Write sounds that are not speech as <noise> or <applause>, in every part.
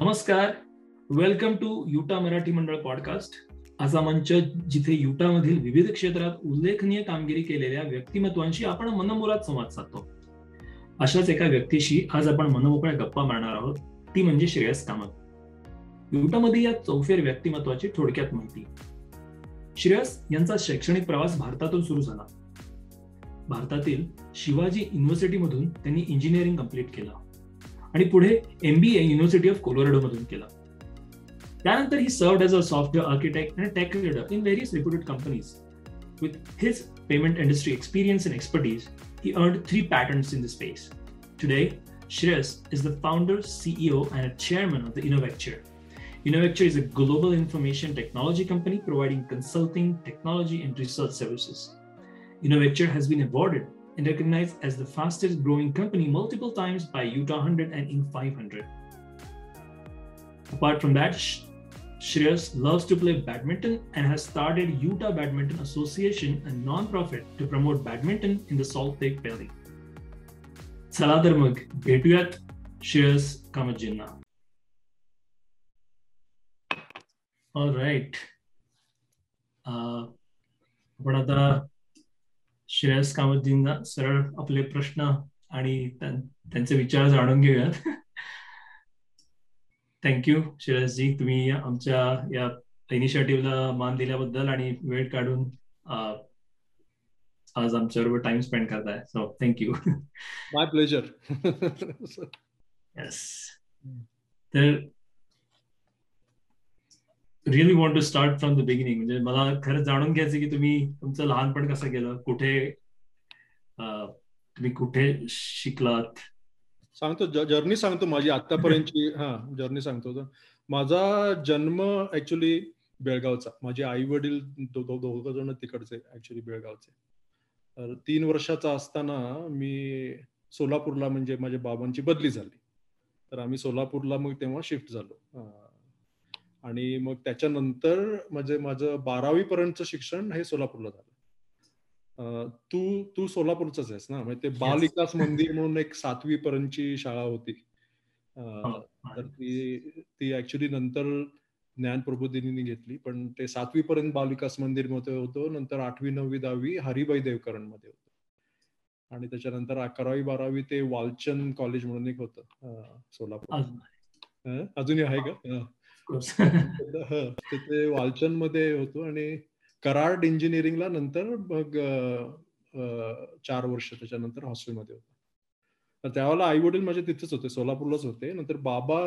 नमस्कार. Welcome to Utah Marathi Mandal podcast असा मंच जिथे युटामधील विविध क्षेत्रात उल्लेखनीय कामगिरी केलेल्या व्यक्तिमत्वांशी आपण मनमोरात संवाद साधतो. अशाच एका व्यक्तीशी आज आपण मनमोकळ्या गप्पा मारणार आहोत. ती म्हणजे श्रेयस कामत. युटामध्ये या चौफेर व्यक्तिमत्वाची थोडक्यात माहिती. श्रेयस यांचा शैक्षणिक प्रवास भारतातून सुरू झाला. भारतातील शिवाजी युनिव्हर्सिटीमधून त्यांनी इंजिनिअरिंग कंप्लीट केलं. आणि पुढे एमबीए युनिव्हर्सिटी ऑफ कोलोराडो मधून केला त्यानंतर ही served as a software architect आणि tech lead in various reputed companies with his payment industry experience and expertise he earned three patents in the space. Today, Shreyas is the founder, CEO, and a chairman of the Innovecture. Innovecture is a global information technology company providing consulting, technology, and research services. Innovecture has been awarded and recognized as the fastest growing company multiple times by Utah 100 and Inc. 500. Apart from that, Shreyas loves to play badminton and has started Utah Badminton Association, a non-profit to promote badminton in the Salt Lake Valley. चला तर मग भेटूयात Shreyas कामतजींना all right आपण आता श्रेयस कामतजींना सरळ आपले प्रश्न आणि त्यांचे विचार जाणून घेऊयात. थँक्यू श्रेयसजी. तुम्ही आमच्या या इनिशिएटिव्हला मान दिल्याबद्दल आणि वेळ काढून आज आमच्याबरोबर टाइम स्पेंड करताय. So thank you my pleasure yes तर really want to start from the beginning. म्हणजे मला खरंच जाणून घ्यायचं की तुम्ही तुमचं लहानपण कसं गेलं? कुठे तुम्ही कुठे शिकलात? सांगतो जर्नी सांगतो माझी आतापर्यंतची <laughs> हा जर्नी सांगतो माझा जन्म ऍक्च्युली बेळगावचा. माझे आई वडील दोघ जण तिकडचे ऍक्च्युली बेळगावचे. तर तीन वर्षाचा असताना मी सोलापूरला म्हणजे माझ्या बाबांची बदली झाली. तर आम्ही सोलापूरला मग तेव्हा शिफ्ट झालो. आणि मग त्याच्यानंतर म्हणजे माझं बारावी पर्यंतचं शिक्षण हे सोलापूरला झालं. तू तू सोलापूरच आहेस ना? म्हणजे ते बाल विकास मंदिर म्हणून एक सातवी पर्यंतची शाळा होती. हो, तर ती ती ऍक्च्युली नंतर ज्ञान प्रबोधिनीने घेतली. पण ते सातवी पर्यंत बाल विकास मंदिरमध्ये होतो. नंतर आठवी नववी दहावी हरिबाई देवकरणमध्ये होतं. आणि त्याच्यानंतर अकरावी बारावी ते वालचंद कॉलेज म्हणून एक होतं सोलापूर. अजूनही आहे का? तिथे वालचंदमध्ये होतो आणि कराड इंजिनिअरिंगला नंतर मग चार वर्ष त्याच्यानंतर हॉस्टेलमध्ये होतो. तर त्यावेळेला आई वडील माझे तिथेच होते सोलापूरलाच होते. नंतर बाबा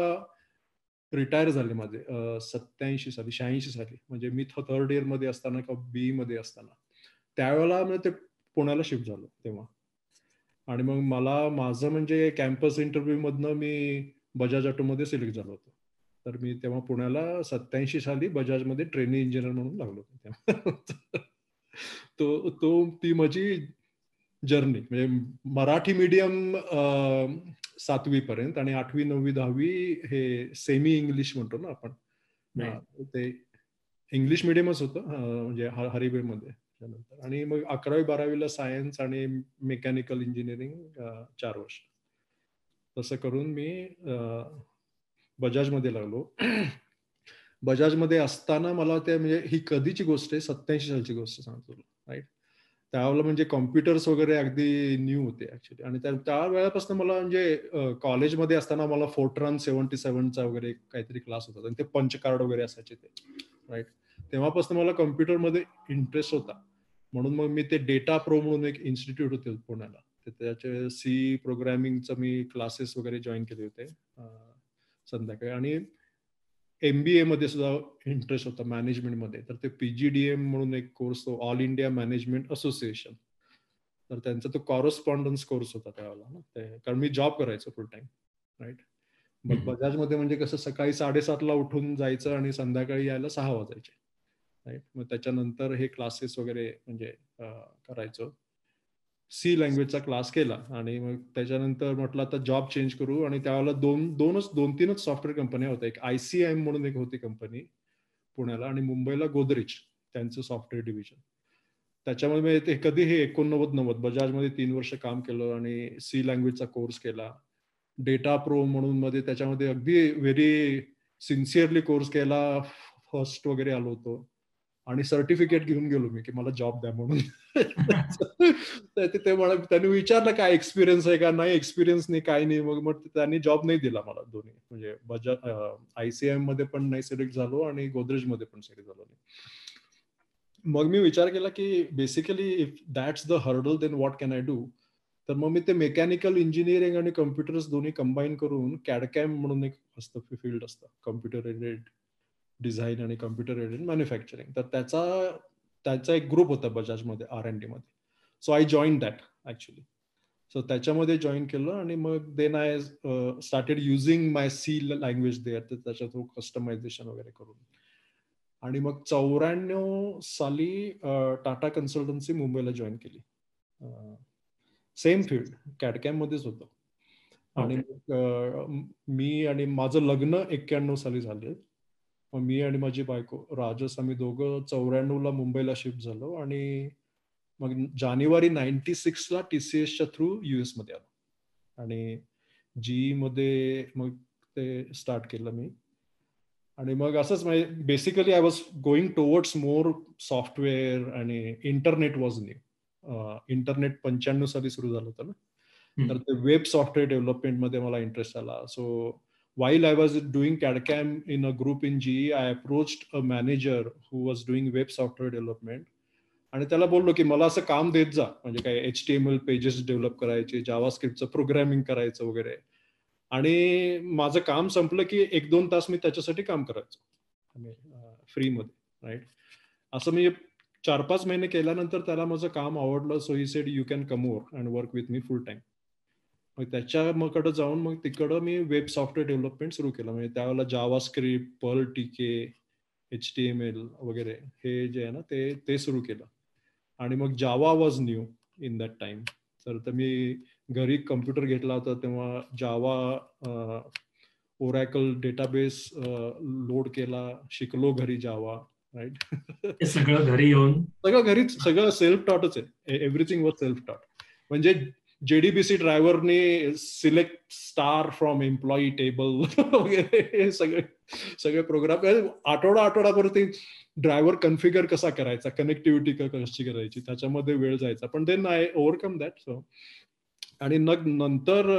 रिटायर झाले माझे सत्याऐंशी साली शहाऐंशी साली. म्हणजे मी थर्ड इयरमध्ये असताना किंवा बी मध्ये असताना. त्यावेळेला म्हणजे ते पुण्याला शिफ्ट झालो तेव्हा. आणि मग मला माझं म्हणजे कॅम्पस इंटरव्ह्यू मधनं मी बजाज ऑटो मध्ये सिलेक्ट झालो होतो. तर मी तेव्हा पुण्याला सत्याऐंशी साली बजाजमध्ये ट्रेनिंग इंजिनियर म्हणून लागलो <laughs> तो तो ती माझी जर्नी म्हणजे मराठी मीडियम सातवी पर्यंत आणि आठवी नववी दहावी हे सेमी इंग्लिश म्हणतो ना आपण. ते इंग्लिश मिडियमच होतं म्हणजे हरिबे मध्ये त्यानंतर. आणि मग अकरावी बारावीला सायन्स आणि मेकॅनिकल इंजिनिअरिंग चार वर्ष. तसं करून मी बजाजमध्ये लागलो. <clears throat> बजाजमध्ये असताना मला ते म्हणजे ही कधीची गोष्ट आहे? सत्याऐंशी सालची गोष्ट सांगतो राईट त्यावेळेला म्हणजे कॉम्प्युटर्स वगैरे अगदी न्यू होते ऍक्च्युली आणि त्या वेळापासून मला म्हणजे कॉलेजमध्ये असताना मला फोर्ट्रॉन सेव्हन्टी सेव्हनचा वगैरे काहीतरी क्लास होता. आणि ते पंच कार्ड वगैरे असायचे ते राईट तेव्हापासून मला कम्प्युटरमध्ये इंटरेस्ट होता. म्हणून मग मी ते डेटा प्रो म्हणून एक इन्स्टिट्यूट होते पुण्याला. त्याचे सी प्रोग्रॅमिंगचं मी क्लासेस वगैरे जॉईन केले होते. संध्याकाळी. आणि एमबीए मध्ये सुद्धा इंटरेस्ट होता मॅनेजमेंटमध्ये तर ते पीजीडीएम म्हणून एक कोर्स तो ऑल इंडिया मॅनेजमेंट असोसिएशन तर त्यांचा तो कॉरस्पॉन्डन्स कोर्स होता त्यावेळेला ना. ते कारण मी जॉब करायचो फुल टाइम राईट मग बजाजमध्ये म्हणजे कसं सकाळी साडेसातला उठून जायचं आणि संध्याकाळी यायला सहा वाजायचे राईट मग त्याच्यानंतर हे क्लासेस वगैरे म्हणजे करायचो. सी लँग्वेजचा क्लास केला. आणि मग त्याच्यानंतर म्हटलं आता जॉब चेंज करू. आणि त्यावेळेला दोन दोनच दोन तीनच सॉफ्टवेअर कंपन्या होत्या. एक आय सी एम म्हणून एक होती कंपनी पुण्याला आणि मुंबईला गोदरेज त्यांचं सॉफ्टवेअर डिव्हिजन त्याच्यामध्ये ते कधी हे एकोणनव्वद नव्वद बजाजमध्ये तीन वर्ष काम केलं आणि सी लँग्वेजचा कोर्स केला. डेटा प्रो म्हणून मध्ये त्याच्यामध्ये अगदी व्हेरी सिन्सिअरली कोर्स केला. फर्स्ट वगैरे आलो होतो. आणि सर्टिफिकेट घेऊन गेलो मी की मला जॉब द्या म्हणून. ते मला त्यांनी विचारलं काय एक्सपिरियन्स आहे का? नाही एक्सपिरियन्स नाही काय नाही. मग मग त्यांनी जॉब नाही दिला मला दोन्ही. म्हणजे बजाज आयसीएममध्ये पण नाही सिलेक्ट झालो आणि गोदरेजमध्ये पण सिलेक्ट झालो नाही. मग मी विचार केला की basically if that's the hurdle then what can I do तर मग मी ते मेकॅनिकल इंजिनिअरिंग आणि कम्प्युटर्स दोन्ही कंबाईन करून कॅडकॅम म्हणून एक असतं फील्ड असतं कम्प्युटर रिलेटेड डिझाईन आणि कम्प्युटर रिलेटेड मॅन्युफॅक्चरिंग तर त्याचा त्याचा एक ग्रुप होता बजाजमध्ये आर एन डी मध्ये. So I join that actually so त्याच्यामध्ये जॉईन केलं आणि मग then I started using my C language there तर त्याच्या थ्रू कस्टमायझेशन वगैरे करून. आणि मग चौऱ्याण्णव साली टाटा कन्सल्टन्सी मुंबईला जॉईन केली. सेम फील्ड कॅडकॅम मध्येच होतं. आणि मी आणि माझं लग्न एक्क्याण्णव साली झाले. मग मी आणि माझी बायको राजस आम्ही दोघं चौऱ्याण्णव ला मुंबईला शिफ्ट झालो आणि मग जानेवारी नाईन्टी सिक्सला टी सी एसच्या थ्रू युएसमध्ये आलो. आणि जी मध्ये मग ते स्टार्ट केलं मी. आणि मग असंच म्हणजे basically I was going towards more software आणि इंटरनेट वॉज न्यू इंटरनेट पंच्याण्णव साली सुरू झालं होतं ना. तर ते वेब सॉफ्टवेअर डेव्हलपमेंटमध्ये मला इंटरेस्ट आला. So while I was doing CAD-CAM in a group in GE, I approached a manager who was doing web software development. आणि त्याला बोललो की मला असं काम देत जा. म्हणजे काय H T M L pages develop करायचे जावा प्रोग्रॅमिंग करायचं वगैरे. आणि माझं काम संपलं की एक दोन तास मी त्याच्यासाठी काम करायचो. फ्रीमध्ये राईट असं मी चार पाच महिने केल्यानंतर त्याला माझं काम आवडलं. So he said you can come over and work with me full time मग त्याच्या मग जाऊन मग तिकडं मी वेब सॉफ्टवेअर डेव्हलपमेंट सुरू केलं. म्हणजे त्यावेळेला JavaScript Perl TK H T M L वगैरे हे जे आहे ना ते ते सुरू केलं. आणि मग Java was new in that time तर मी घरी कम्प्युटर घेतला होता तेव्हा जावा ओरॅकल डेटाबेस लोड केला. शिकलो घरी जावा राईट सगळं घरी येऊन? सगळं घरीच सगळं सेल्फ टॉटच आहे. एव्हरीथिंग वॉज सेल्फ टॉट म्हणजे जेडीबीसी ड्रायव्हरने select star from employee table वगैरे सगळे सगळे प्रोग्राम आठवडा आठवडाभर ते ड्रायव्हर कन्फिगर कसा करायचा कनेक्टिव्हिटी कशी करायची त्याच्यामध्ये वेळ जायचा. पण then I overcome that so आणि मग नंतर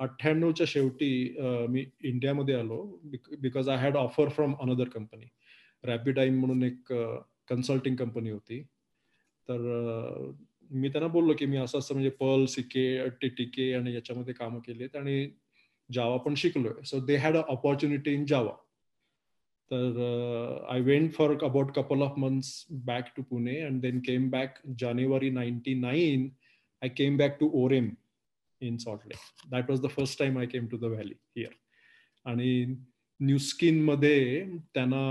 अठ्ठ्याण्णवच्या शेवटी मी इंडियामध्ये आलो because I had offer from another company Rapidigm म्हणून एक कन्सल्टिंग कंपनी होती. तर मी त्यांना बोललो की मी असं असं म्हणजे पर्ल सिके टीटीके आणि याच्यामध्ये कामं केलीत आणि जावा पण शिकलोय. So they had a opportunity in Java तर I went for about couple of months back to Pune and then came back January ninety nine I came back to Orem in Salt Lake that was the first time I came to the valley here आणि Nu स्किनमध्ये त्यांना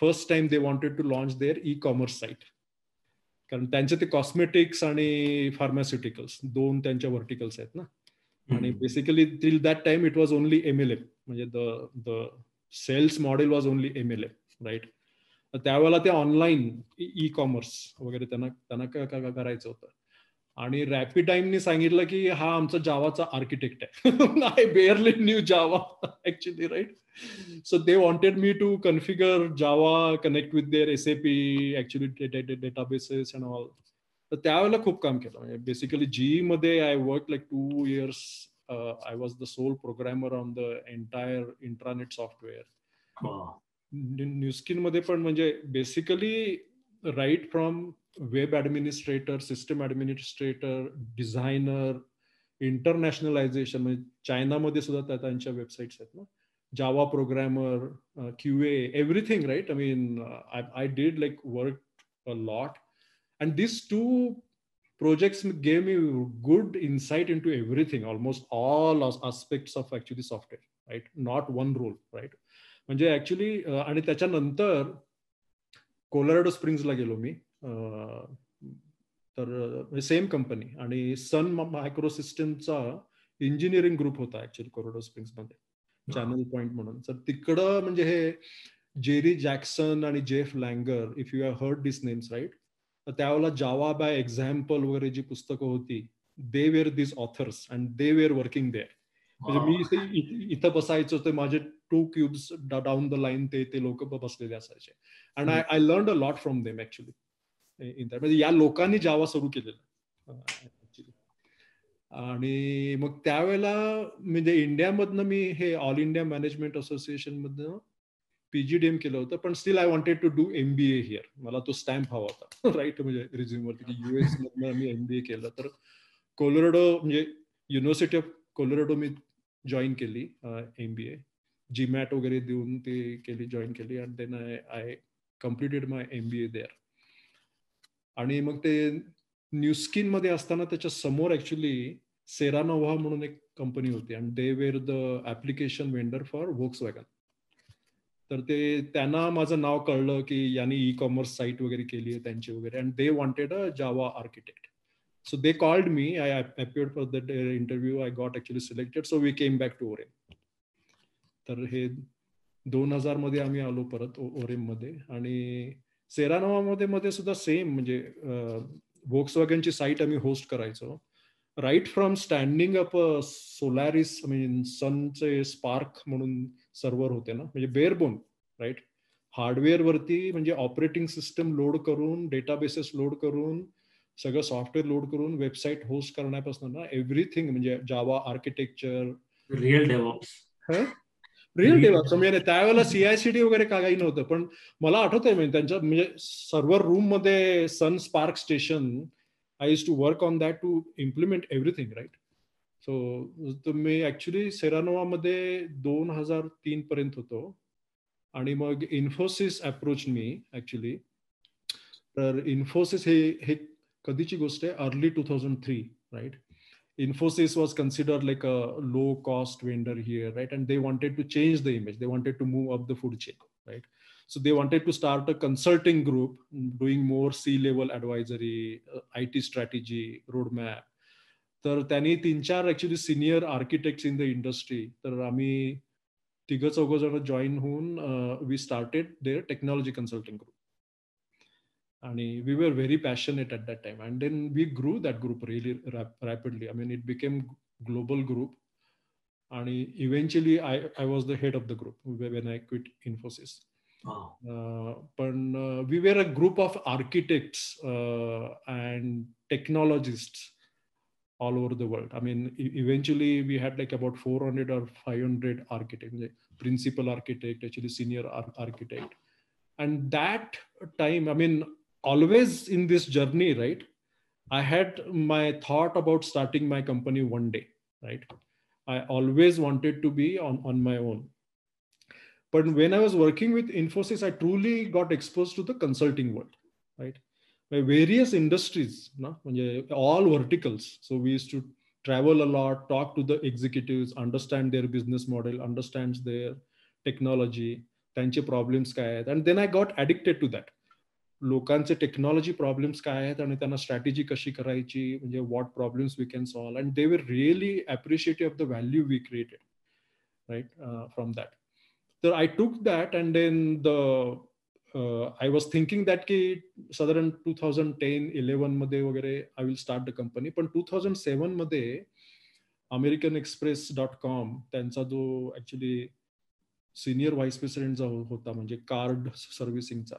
first time they wanted to launch their e commerce site कारण त्यांचे ते cosmetics आणि pharmaceuticals दोन त्यांच्या verticals आहेत ना. आणि basically till that time it was only M L M म्हणजे the the sales model was only M L M right त्यावेळेला ते ऑनलाईन ई कॉमर्स वगैरे त्यांना त्यांना करायचं होतं. आणि रॅपिड टाइमनी सांगितलं की हा आमचा जावाचा आर्किटेक्ट आहे. I barely knew Java actually right so they wanted me to configure Java, connect with their SAP, actually databases and all. तर त्यावेळेला खूप काम केलं. म्हणजे बेसिकली जी मध्ये I work like two years I was the sole programmer on the entire intranet software न्यूस्किनमध्ये पण म्हणजे basically Right from web administrator system administrator designer internationalization म्हणजे चायनामध्ये सुद्धा त्यांच्या वेबसाईट्स आहेत ना Java programmer, uh, QA, everything, right? I mean, uh, I, I did like work a lot. And these two projects gave me good insight into everything, almost all aspects of actually software, right? Not one role, right? म्हणजे actually आणि त्याच्यानंतर Colorado स्प्रिंग्सला गेलो मी. तर same company. आणि Sun Micro सिस्टमचा engineering group होता actually Colorado स्प्रिंग्समध्ये channel point म्हणून. तर तिकडं म्हणजे हे जेरी जॅक्सन आणि Jeff Langer if you have heard this names right तर त्यावेळेला जावा बाय एक्झाम्पल वगैरे जी पुस्तकं होती they were this authors and they were working there म्हणजे मी इथे बसायचो ते माझे two cubes down the line ते ते लोक बसलेले असायचे. And I I learn a lot from them actually in that म्हणजे या लोकांनी जावा सुरू केलेलं. आणि मग त्यावेळेला म्हणजे इंडियामधनं मी हे ऑल इंडिया मॅनेजमेंट असोसिएशन मधनं पीजीडीएम केलं होतं पण still I wanted to do MBA here मला तो स्टॅम्प हवा होता. <laughs> राईट म्हणजे रिझ्युम वरती की युएस मधनं मी एमबीए केलं. तर कोलोराडो म्हणजे युनिव्हर्सिटी ऑफ कोलोराडो मी जॉईन केली एमबीए जीमॅट वगैरे देऊन ते केली जॉईन केली and then I I completed my MBA there आणि मग ते न्यू स्किनमध्ये असताना त्याच्यासमोर ऍक्च्युली सेरानोव्हा म्हणून एक कंपनी होती and they were the application vendor for Volkswagen तर ते त्यांना माझं नाव कळलं की यांनी ई कॉमर्स साईट वगैरे केली आहे त्यांची वगैरे and they wanted a Java architect so they called me I appeared for the uh, interview. I got actually selected so we came back to Orem तर हे दोन हजारमध्ये आम्ही आलो परत ओरेममध्ये. आणि सेरानोवा मध्ये मध्ये सुद्धा सेम म्हणजे वोक्स वॅगनची साईट आम्ही होस्ट करायचो. Right from standing up Solaris mean सनचे spark म्हणून सर्व्हर होते ना. म्हणजे बेअरबोन राईट हार्डवेअर वरती म्हणजे ऑपरेटिंग सिस्टम लोड करून डेटाबेसेस लोड करून सगळं सॉफ्टवेअर लोड करून वेबसाईट होस्ट करण्यापासून ना एव्हरीथिंग म्हणजे Java architecture real DevOps real develops म्हणजे त्यावेळेला सीआयसीडी वगैरे काही नव्हतं पण मला आठवतंय म्हणजे त्यांच्या म्हणजे सर्व्हर रूममध्ये Sun SPARC station I use to work on that to implement everything right so me actually Seranova मध्ये दोन हजार तीन पर्यंत होतो. आणि मग इन्फोसिस अप्रोच मी ऍक्च्युली तर इन्फोसिस हे हे कधीची गोष्ट आहे early two thousand three right Infosys was considered like a low cost vendor here, right? And they wanted to change the image. They wanted to move up the food chain, right? So they wanted to start a consulting group doing more C level advisory, uh, IT strategy, roadmap. तर त्यांनी तीन चार actually senior architects in the industry तर आम्ही तिघ चौघ जण join होऊन we started their technology consulting group and we were very passionate at that time and then we grew that group really rap- rapidly i mean it became global group and eventually I, I was the head of the group when i quit infosys Wow. Uh, but uh, we were a group of architects uh, and technologists all over the world. I mean, e- eventually we had like about 400 or 500 architects, like principal architect, actually senior ar- architect. And that time, I mean, always in this journey, right? I had my thought about starting my company one day, right? I always wanted to be on, on my own. But when I was working with Infosys, I truly got exposed to the consulting world, right? by various industries, no? all verticals. So we used to travel a lot, talk to the executives, understand their business model, understand their technology, त्यांचे problems काय आहेत आणि then I got addicted to that लोकांचे technology problems काय आहेत आणि त्यांना strategy कशी करायची म्हणजे what problems we can solve and they were really appreciative of the value we created right from that तर I took that and then the I was thinking that की साधारण टू थाउजंड टेन इलेव्हनमध्ये वगैरे I will start the company पण two thousand सेवनमध्ये American Express dot com त्यांचा जो actually senior vice president जो होता म्हणजे card सर्व्हिसिंगचा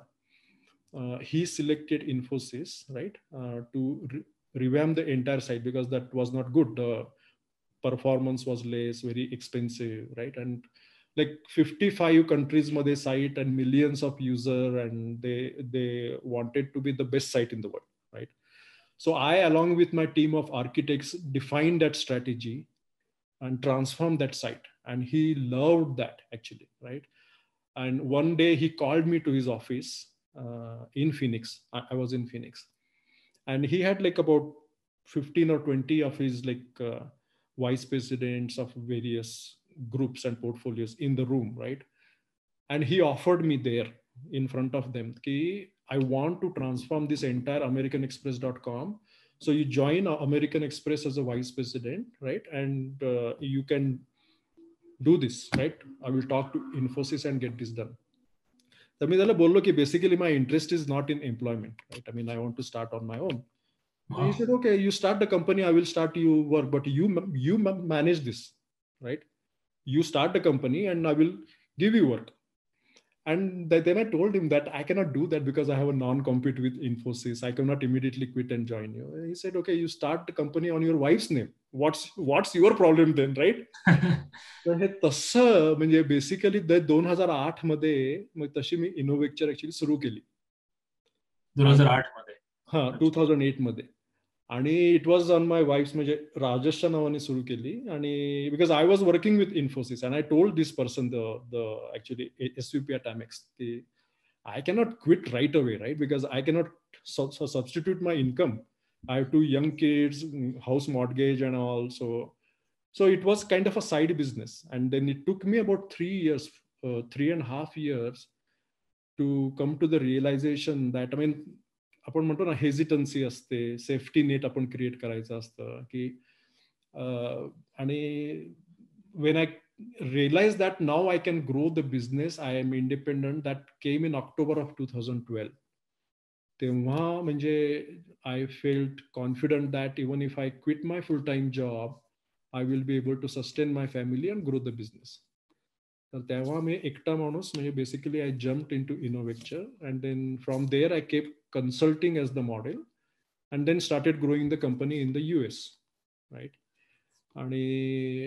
he selected Infosys right to revamp the entire site because that was not good performance was less very expensive right and like 55 countries made site and millions of user and they they wanted to be the best site in the world right so i along with my team of architects defined that strategy and transformed that site and he loved that actually right and one day he called me to his office uh, in phoenix I, I, was in phoenix and he had like about 15 or 20 of his like uh, vice presidents of various groups and portfolios in the room, right? And he offered me there in front of them, ki, I want to transform this entire AmericanExpress.com. So you join American Express as a vice president, right? And uh, you can do this, right? I will talk to Infosys and get this done. Basically my interest is not in employment. I mean, I want to start on my own. Wow. He said, okay, you start the company, I will start you work, but you you manage this, right? You start the company, and I will give you work and then I told him that I cannot do that because I have a non-compete with Infosys. I cannot immediately quit and join you. He said, okay, you start the company on your wife's name. What's what's your problem then, right? <laughs> तर हे तसं म्हणजे basically दोन हजार आठ मध्ये मग तशी मी इनोव्हेक्चर ऍक्च्युली सुरू केली दोन हजार आठ मध्ये हा टू थाउजंड एट मध्ये आणि it was on my wife's म्हणजे राजेशच्या नावाने सुरू केली आणि because I was working with Infosys and I told this person the the actually S U P Timex की I cannot quit right away right because I cannot substitute my income I have two young kids, house mortgage, and all. So, so it was kind of a side business. And then it took me about three years, uh, three and a half years, to come to the realization that I mean, आपण म्हणतो ना हेजिटन्सी असते safety net आपण create करायचं असतं की आणि when I realize that now I can grow the business I am independent that came in October of two thousand twelve तेव्हा म्हणजे I felt confident that even if I quit my full time job I will be able to sustain my family and grow the business तर तेव्हा मी एकटा माणूस म्हणजे basically I jump in to Innovecture and then from there I kept consulting as the model and then started growing the company in the U S right आणि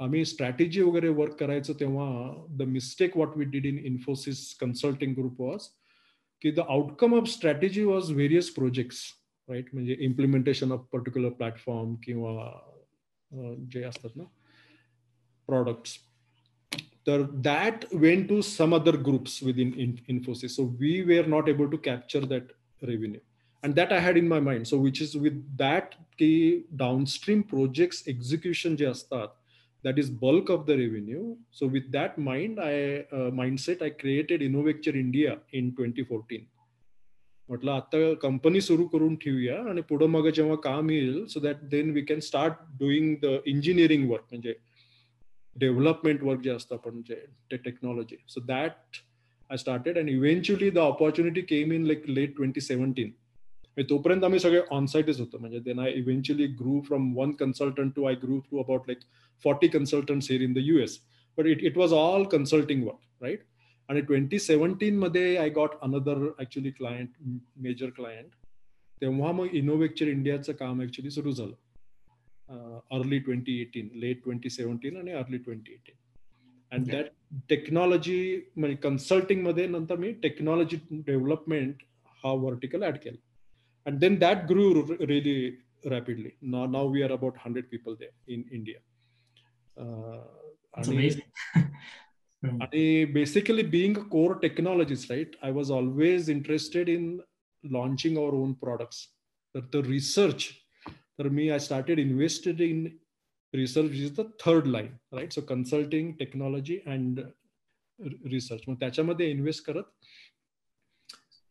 आम्ही strategy वगैरे work करायचं तेव्हा the mistake what we did in Infosys consulting group was की the outcome of strategy was various projects right म्हणजे implementation of particular platform किंवा जे असतात ना products तर that went to some other groups within Infosys so we we are not able to capture that revenue and that i had in my mind so which is with that ki downstream projects execution je astat that is bulk of the revenue so with that mind i uh, mindset i created innovecture india in 2014 म्हटलं आता company सुरू करून ठेवूया आणि पुढे मग जेव्हा काम येईल so that then we can start doing the engineering work म्हणजे डेव्हलपमेंट वर्क जे असतं आपण जे ते technology so that I started and eventually the opportunity came in like late twenty seventeen तोपर्यंत आम्ही सगळे ऑनसाईटच होतो म्हणजे then I eventually grew from one consultant to I grew to about like forty consultants here in the US but it it was all consulting work right आणि twenty seventeen मध्ये I got another actually client major client तेव्हा मग इनोव्हेक्चर इंडियाचं काम actually सुरू झालं early twenty eighteen late twenty seventeen आणि early twenty eighteen and that technology म्हणजे कन्सल्टिंग मध्ये नंतर मी टेक्नॉलॉजी डेव्हलपमेंट हा व्हर्टिकल ऍड केला and then that grew really rapidly now we are about hundred people there in India आणि <laughs> basically being a core technologies right I was always interested in launching our own products तर the research तर मी I started invested in research is the third line right so consulting technology and research मग त्याच्यामध्ये invest करत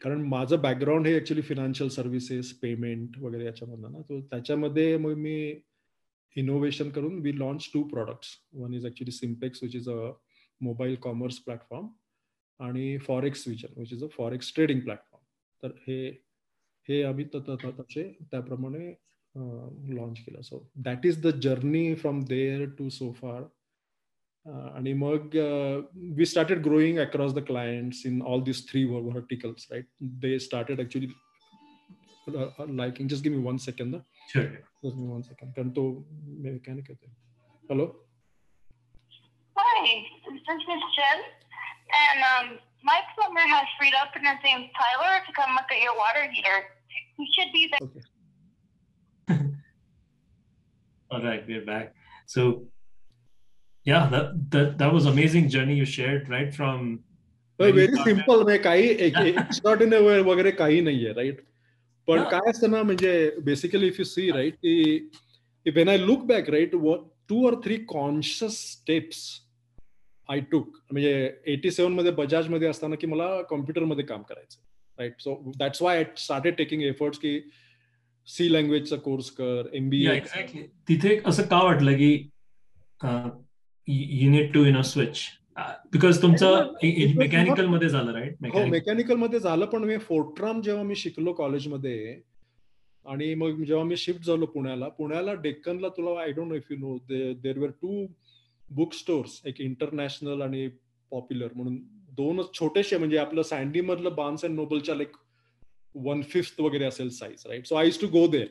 कारण माझं background हे actually financial services payment वगैरे याच्यामधलं ना. तो त्याच्यामध्ये मग मी इनोव्हेशन करून we launch two products one is actually Simpex which is a mobile commerce platform आणि forex vision which is a forex trading platform तर हे हे आम्ही Uh, launch killer. So that is the journey from there to so far. Uh, and emerg uh, we started growing across the clients in all these three verticals right they started actually uh, liking just give me one second uh. sure give me one second kanto mechanic hello hi this is jen and um, my plumber has freed up and his name's tyler to come look at your water heater he should be there okay. All right, we're back. So, yeah, that, that that was amazing journey you shared, right? From very simple म्हणजे काही extraordinary वगैरे काही नाहीये right पण काय असतं ना म्हणजे basically if you see right की when I look back right two or three conscious steps I took म्हणजे एटी सेव्हन मध्ये बजाज मध्ये असताना की मला कॉम्प्युटरमध्ये काम करायचं right so that's why I started taking efforts की सी लँग्वेजचा कोर्स कर एमबीए एक्झॅक्टली तिथे असं का वाटलं की you need to in a switch because तुमचं मेकॅनिकलमध्ये झालं राईट हो मेकॅनिकलमध्ये झालं पण मी फोर्ट्राम जेव्हा मी शिकलो कॉलेजमध्ये आणि मग जेव्हा मी शिफ्ट झालो पुण्याला पुण्याला डेक्कनला तुला I don't know if you know there were two book stores एक इंटरनॅशनल आणि पॉप्युलर म्हणून दोनच छोटेसे म्हणजे आपलं सँडी मधलं बार्न्स अँड नोबलच्या लाईक वन फिफ्थ वगैरे असेल size right so I to go there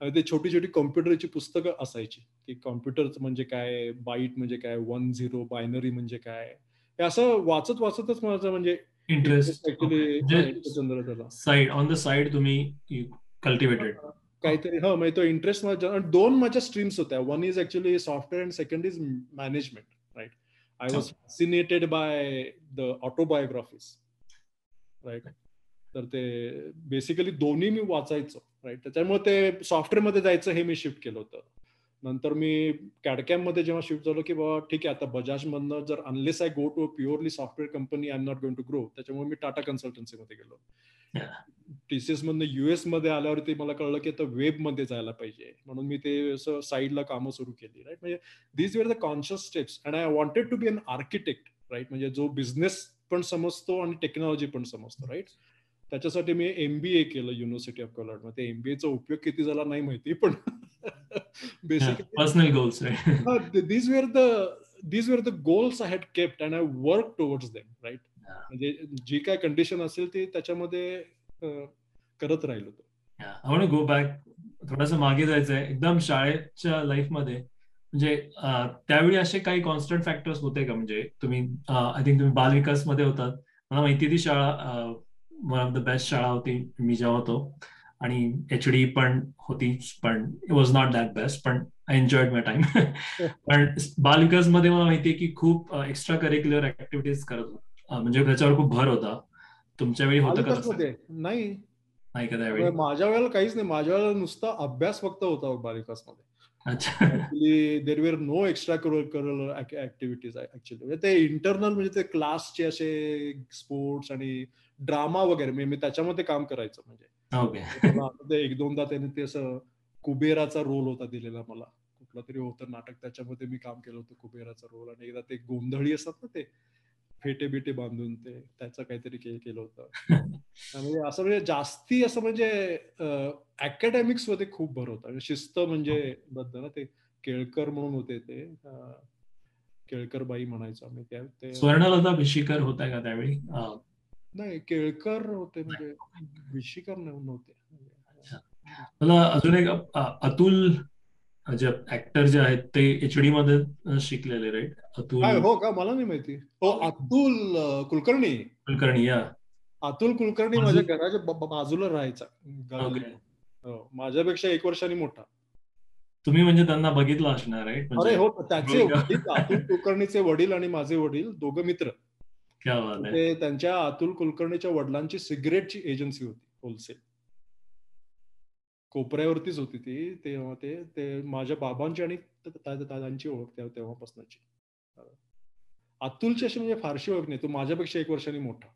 आणि ते छोटी छोटी कॉम्प्युटरची पुस्तकं असायची. की कॉम्प्युटर म्हणजे काय बाईट म्हणजे काय वन झिरो बायनरी म्हणजे काय? हे असं वाचत वाचतच माझं म्हणजे interest side on the side तुम्ही कल्टिवेटेड काहीतरी हा म्हणजे तो इंटरेस्ट माझ्या दोन माझ्या स्ट्रीम्स होत्या. One is actually software and second is management right I was fascinated by the autobiographies right तर ते बेसिकली दोन्ही मी वाचायचो राईट त्याच्यामुळे ते सॉफ्टवेअरमध्ये जायचं हे मी शिफ्ट केलं होतं. नंतर मी कॅडकॅममध्ये जेव्हा शिफ्ट झालो की बाबा ठीक आहे आता बजाज मधनं जर unless I go to purely software company I am not going to grow त्याच्यामुळे मी टाटा कन्सल्टन्सी मध्ये गेलो. टीसीएस मधनं युएसमध्ये आल्यावरती मला कळलं की आता वेबमध्ये जायला पाहिजे. म्हणून मी ते असं साईडला कामं सुरू केली राईट म्हणजे this were the conscious steps and I wanted to be an architect right म्हणजे जो बिझनेस पण समजतो आणि टेक्नॉलॉजी पण समजतो राईट त्याच्यासाठी मी एमबीए केलं युनिव्हर्सिटी ऑफ कोलाडमध्ये. एमबीएचा उपयोग किती झाला नाही माहिती पण basically personal goals these were the these were the goals I had kept and I work towards them right म्हणजे जी काय कंडिशन असेल ती त्याच्यामध्ये करत राहिलो तो. गो बॅक थोडस मागे जायचंय. एकदम शाळेच्या लाईफमध्ये म्हणजे त्यावेळी असे काही कॉन्स्टंट फॅक्टर्स होते का? म्हणजे तुम्ही आय थिंक तुम्ही बाल विकासमध्ये होतात. मला माहिती ती शाळा वन ऑफ द बेस्ट शाळा होती मी जेव्हा होतो. आणि एच डी पण होती पण it was not that best पण आय एन्जॉयड माय टाइम पण बाल विकासमध्ये मला माहितीये की खूप एक्स्ट्रा करिक्युलर ऍक्टिव्हिटीज करत म्हणजे त्याच्यावर खूप भर होता. तुमच्या वेळी होतं का नाही. नाही का त्यावेळी? माझ्या वेळेला काहीच नाही. माझ्या वेळेला नुसता अभ्यास फक्त होता बालिकासमध्ये there were no extra curricular activities actually ते इंटरनल म्हणजे ते क्लासचे असे स्पोर्ट्स आणि ड्रामा वगैरे मी त्याच्यामध्ये काम करायचं म्हणजे. एक दोनदा त्याने ते असं कुबेराचा रोल होता दिलेला मला. कुठलं तरी होतं नाटक त्याच्यामध्ये मी काम केलं होतं कुबेराचा रोल आणि एकदा ते गोंधळी असतात ना ते फेटे बिटे बांधून ते त्याचं काहीतरी केलं होतं. <laughs> म्हणजे असं म्हणजे जास्ती असं म्हणजे अकॅडमिक्समध्ये खूप भर होता. शिस्त म्हणजे बद्द ना ते केळकर म्हणून होते ते केळकर बाई म्हणायचो आम्ही त्या ते स्वर्णलता भिशीकर होता का त्यावेळी? नाही केळकर होते म्हणजे भिशीकर नव्हते मला अजून एक अतुल जे ऍक्टर जे आहेत ते एचडी मध्ये शिकलेले राईट अतुल हो का? मला नाही माहिती. हो अतुल कुलकर्णी. कुलकर्णी या. अतुल कुलकर्णी माझ्या घराच्या बाजूला राहायचा. हो, माझ्यापेक्षा एक वर्षांनी मोठा. तुम्ही म्हणजे त्यांना बघितलं असणार राईट अरे हो त्याचे अतुल कुलकर्णीचे वडील आणि माझे वडील दोघं मित्र. ते त्यांच्या अतुल कुलकर्णीच्या वडिलांची सिगरेटची एजन्सी होती होलसेल कोपऱ्यावरतीच होती ती तेव्हा ते ते माझ्या बाबांची आणि दादांची ओळख तेव्हापासूनची. अतुलची अशी म्हणजे फारशी ओळख नाही तो माझ्यापेक्षा एक वर्षांनी मोठा.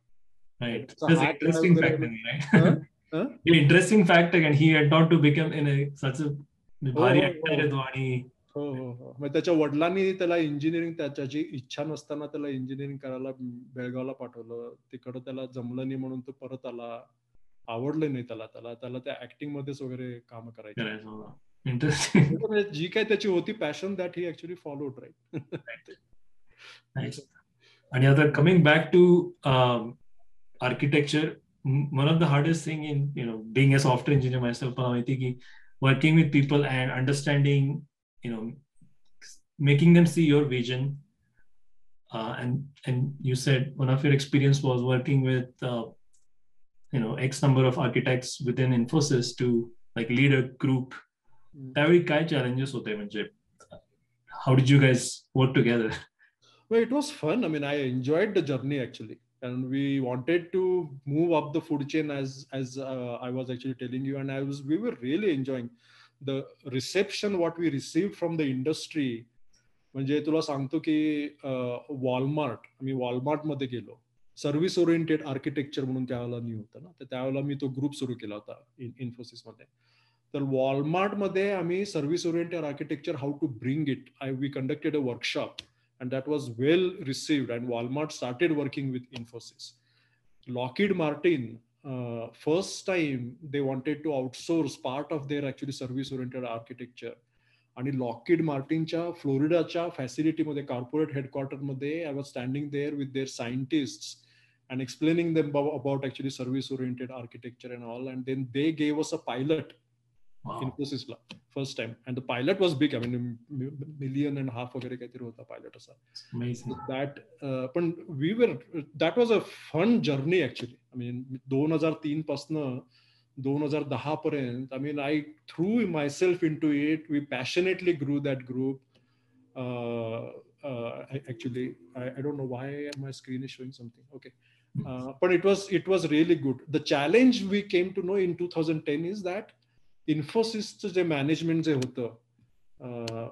Interesting fact he not to become in such भारी आणि हो हो हो. मग त्याच्या वडिलांनी त्याला इंजिनिअरिंग त्याच्याची इच्छा नसताना त्याला इंजिनिअरिंग करायला बेळगावला पाठवलं. तिकडं त्याला जमलं नाही म्हणून तो परत आला. आवडलं नाही त्याला त्याला त्याला त्या ऍक्टिंग मध्येच वगैरे काम करायचं. <laughs> जी काय त्याची होती passion that he actually followed right आणि आता coming back to architecture one of the hardest thing in you know being a software engineer myself मला माहिती की working with people and understanding you know making them see your vision uh, and and you said one of your experience was working with uh, you know x number of architects within infosys to like lead a group. Hmm. Every kai challenges hote hain how did you guys work together? Well it was fun. I mean i enjoyed the journey actually. And we wanted to move up the food chain as as uh, i was actually telling you. And i was we were really enjoying. the reception what we received from the industry म्हणजे तुला सांगतो की Walmart आम्ही Walmart मध्ये गेलो service oriented architecture म्हणून त्यावेळेला new होतं ना तर त्यावेळेला मी तो ग्रुप सुरू केला होता इन्फोसिस मध्ये तर वॉलमार्ट मध्ये आम्ही service oriented architecture how to bring it I we conducted a workshop and that was well received and Walmart started working with Infosys Lockheed Martin uh, first time they wanted to outsource part of their actually service oriented architecture आणि Lockheed मार्टिनच्या फ्लोरिडाच्या फॅसिलिटीमध्ये corporate हेडक्वार्टरमध्ये I was standing there with their scientist and explaining them about, about actually service oriented architecture and all and then they gave us a pilot Wow. Infosys ला first time and the pilot was big I mean million and a half वगैरे काहीतरी होता pilot असा Amazing. that uh, पण we were that was a fun journey actually I mean दोन हजार तीन पासनं दोन हजार दहा पर्यंत I mean I threw myself into it we passionately grew that group uh, uh, I- actually I, I don't know why my screen is showing something okay uh, but it was it was really good the challenge we came to know in 2010 is that इन्फोसिसचं जे management जे होतं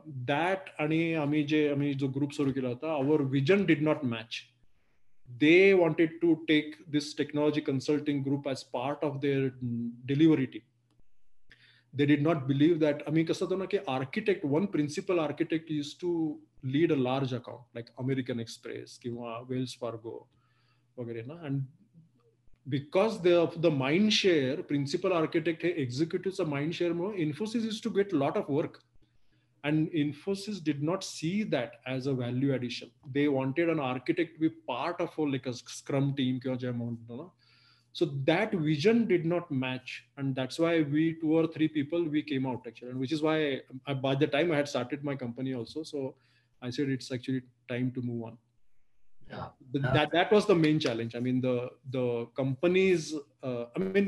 that आणि आम्ही जे आम्ही जो group सुरू केला होता our vision did not match they wanted to take this technology consulting group as part of their delivery team they did not believe that आम्ही कसं होतं ना की architect one principal architect use to lead a large account like American Express किंवा Wells Fargo वगैरे ना. And because they of the mind share principal architect executives of mind share more infosys is to get a lot of work. And infosys did not see that as a value addition. They wanted an architect to be part of a, like a scrum team so that vision did not match and that's why we two or three people we came out actually. And which is why I, by the time i had started my company also so i said it's actually time to move on Yeah. Th- Yeah. that that was the main challenge i mean the the companies uh, i mean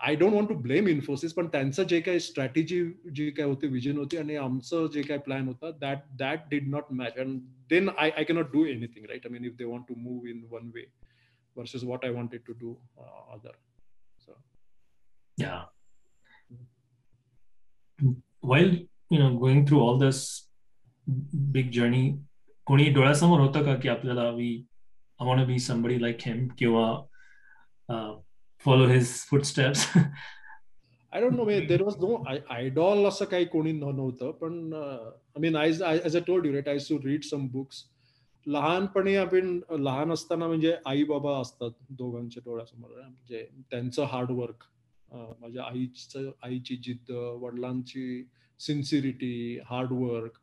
I don't want to blame Infosys पण त्यांचं जे काही strategy जी काय होती vision होती आणि आमचं जे काही प्लॅन होता that that did not match and then I I cannot do anything right I mean if they want to move in one way versus what I wanted to do other Yeah. While you know going through all this big journey, कोणी डोळ्यासमोर होतं का की आपल्याला we I want be somebody like him किंवा follow his footsteps I don't know may there was no idol असं काही कोणी नव्हतं पण I mean I as a told you right I to read some books लहानपणी आपण लहान असताना म्हणजे आई बाबा असतात दोघांच्या डोळ्यासमोर म्हणजे त्यांचं हार्डवर्क माझ्या आईचं आईची जिद्द वडिलांची sincerity hard work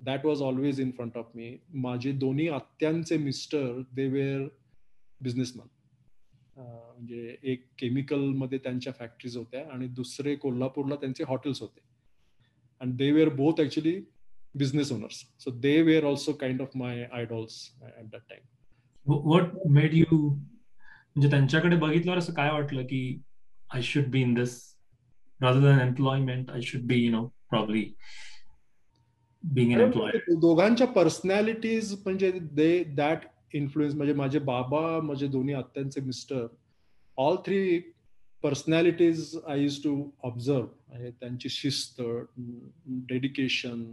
that was always in front of me माझे दोन्ही आत्यांचे मिस्टर दे वेअर बिझनेसमॅन म्हणजे एक केमिकलमध्ये त्यांच्या फॅक्टरीज होत्या आणि दुसरे कोल्हापूरला त्यांचे हॉटेल्स होते. And they were both actually business owners so they were also kind of my idols at that time what made you म्हणजे त्यांच्याकडे बघितल्यावर असं काय वाटलं की I should be in this rather than employment I should be you know probably being employ दोघांच्या personalities म्हणजे दे that influence म्हणजे माझे बाबा माझे दोन्ही आत्यांचे mister all three personalities I use to observe म्हणजे त्यांची शिस्त dedication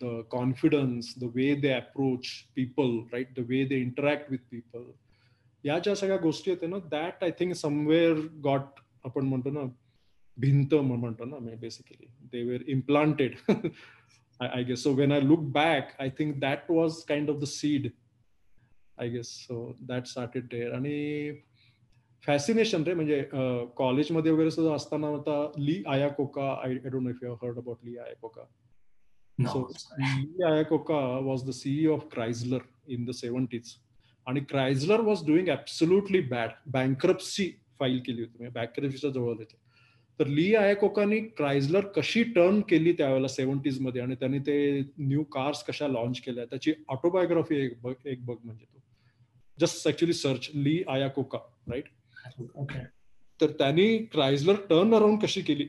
the confidence the way they approach people right the way they interact with people या ज्या सगळ्या गोष्टी आहेत ना that I think somewhere got आपण म्हणतो ना भिंत म्हणतो ना basically they were implanted I, guess so when i look back i think that was kind of the seed i guess so that started there आणि फॅसिनेशन रे म्हणजे कॉलेजमध्ये वगैरे सुद्धा असताना आता Lee Iacocca I don't know if you heard about Lee Iacocca so Lee Iacocca was the CE of Chrysler in the seventies आणि Chrysler was doing absolutely bad bankruptcy file केली होती म्हणजे बँक्रप्सीच्या जवळ होते तर ली आयकोकानी क्रायझलर कशी टर्न केली त्यावेळेला सेव्हन्टीजमध्ये आणि त्यांनी ते न्यू कार्स कशा लॉन्च केल्या? त्याची ऑटोबायोग्राफी एक बघ एक बघ म्हणजे तो. Just actually search Lee Iacocca right? तर त्यांनी क्रायझलर टर्न अराउंड कशी केली?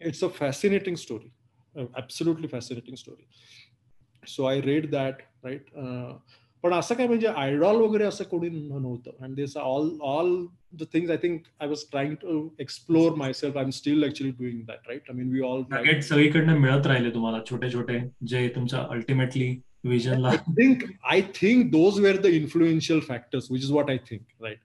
It's a fascinating story. Absolutely fascinating story. So I read that right? पण असं काय म्हणजे आयडॉल वगैरे असं कोणी नव्हतं. And this all all the things I think I was trying to explore my self I am still actually doing that right I mean we all target सगळीकडनं मिळत राहिले तुम्हाला छोटे छोटे जे तुमच्या ultimately विजनला I think I think those were the influential factors which is what I think right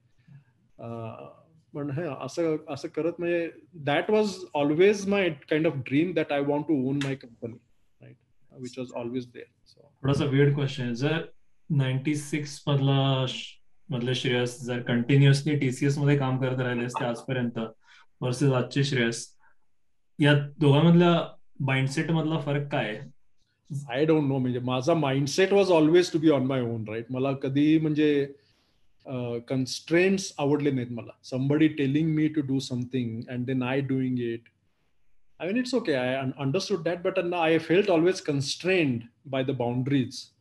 पण हे असं असं करत म्हणजे that was always my kind of dream that I want to own my company right which was always there थोडासा वेळ question जर ninety six मधला मधले श्रेयस जर कंटिन्युअसली टीसीएसमध्ये काम करत राहिले असते आजपर्यंत वर्सेस आजचे श्रेयस या दोघांमधल्या माइंडसेट मधला फरक काय आय डोंट नो म्हणजे माझा mindset was always to be on my own right मला कधी म्हणजे कन्स्ट्रेंट्स आवडले नाहीत मला. Somebody telling me to do something and then I doing it I mean, it's okay. I understood that, but I felt always constrained by the boundaries.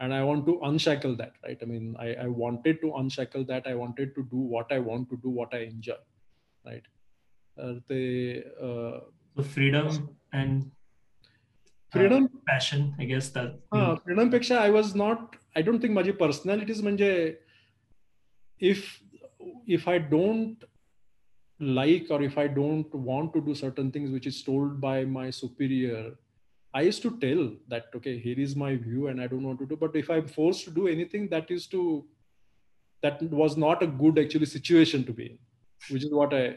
and i want to unshackle that right? I mean I, wanted to unshackle that. I wanted to do what i want to do what i enjoy right? Uh, the, uh, freedom and uh, freedom passion i guess that you know. freedom picture i was not i don't think my personality is manje if if i don't like or if i don't want to do certain things which is told by my superior i used to tell that okay here is my view and i don't want to do but if i'm forced to do anything that is to that was not a good actually situation to be in which is what i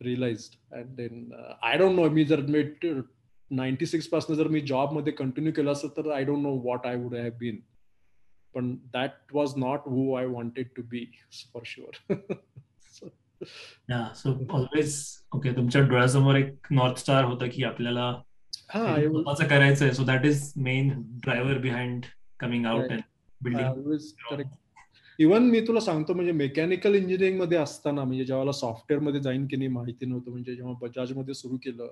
realized and then uh, i don't know मी जर मी ninety six पासून जर मी job मध्ये continue केलं असतं तर I don't know what I would have been पण that was not who I wanted to be for sure <laughs> yeah so always okay तुमच्या डोळ्यासमोर एक नॉर्थ स्टार होतं की आपल्याला स्वतःचं करायचंय. So that is main driver behind coming out and building even मी तुला सांगतो म्हणजे मेकॅनिकल इंजिनिअरिंगमध्ये असताना म्हणजे जेव्हा सॉफ्टवेअरमध्ये जाईन की नाही माहिती नव्हतं म्हणजे जेव्हा बजाजमध्ये सुरू केलं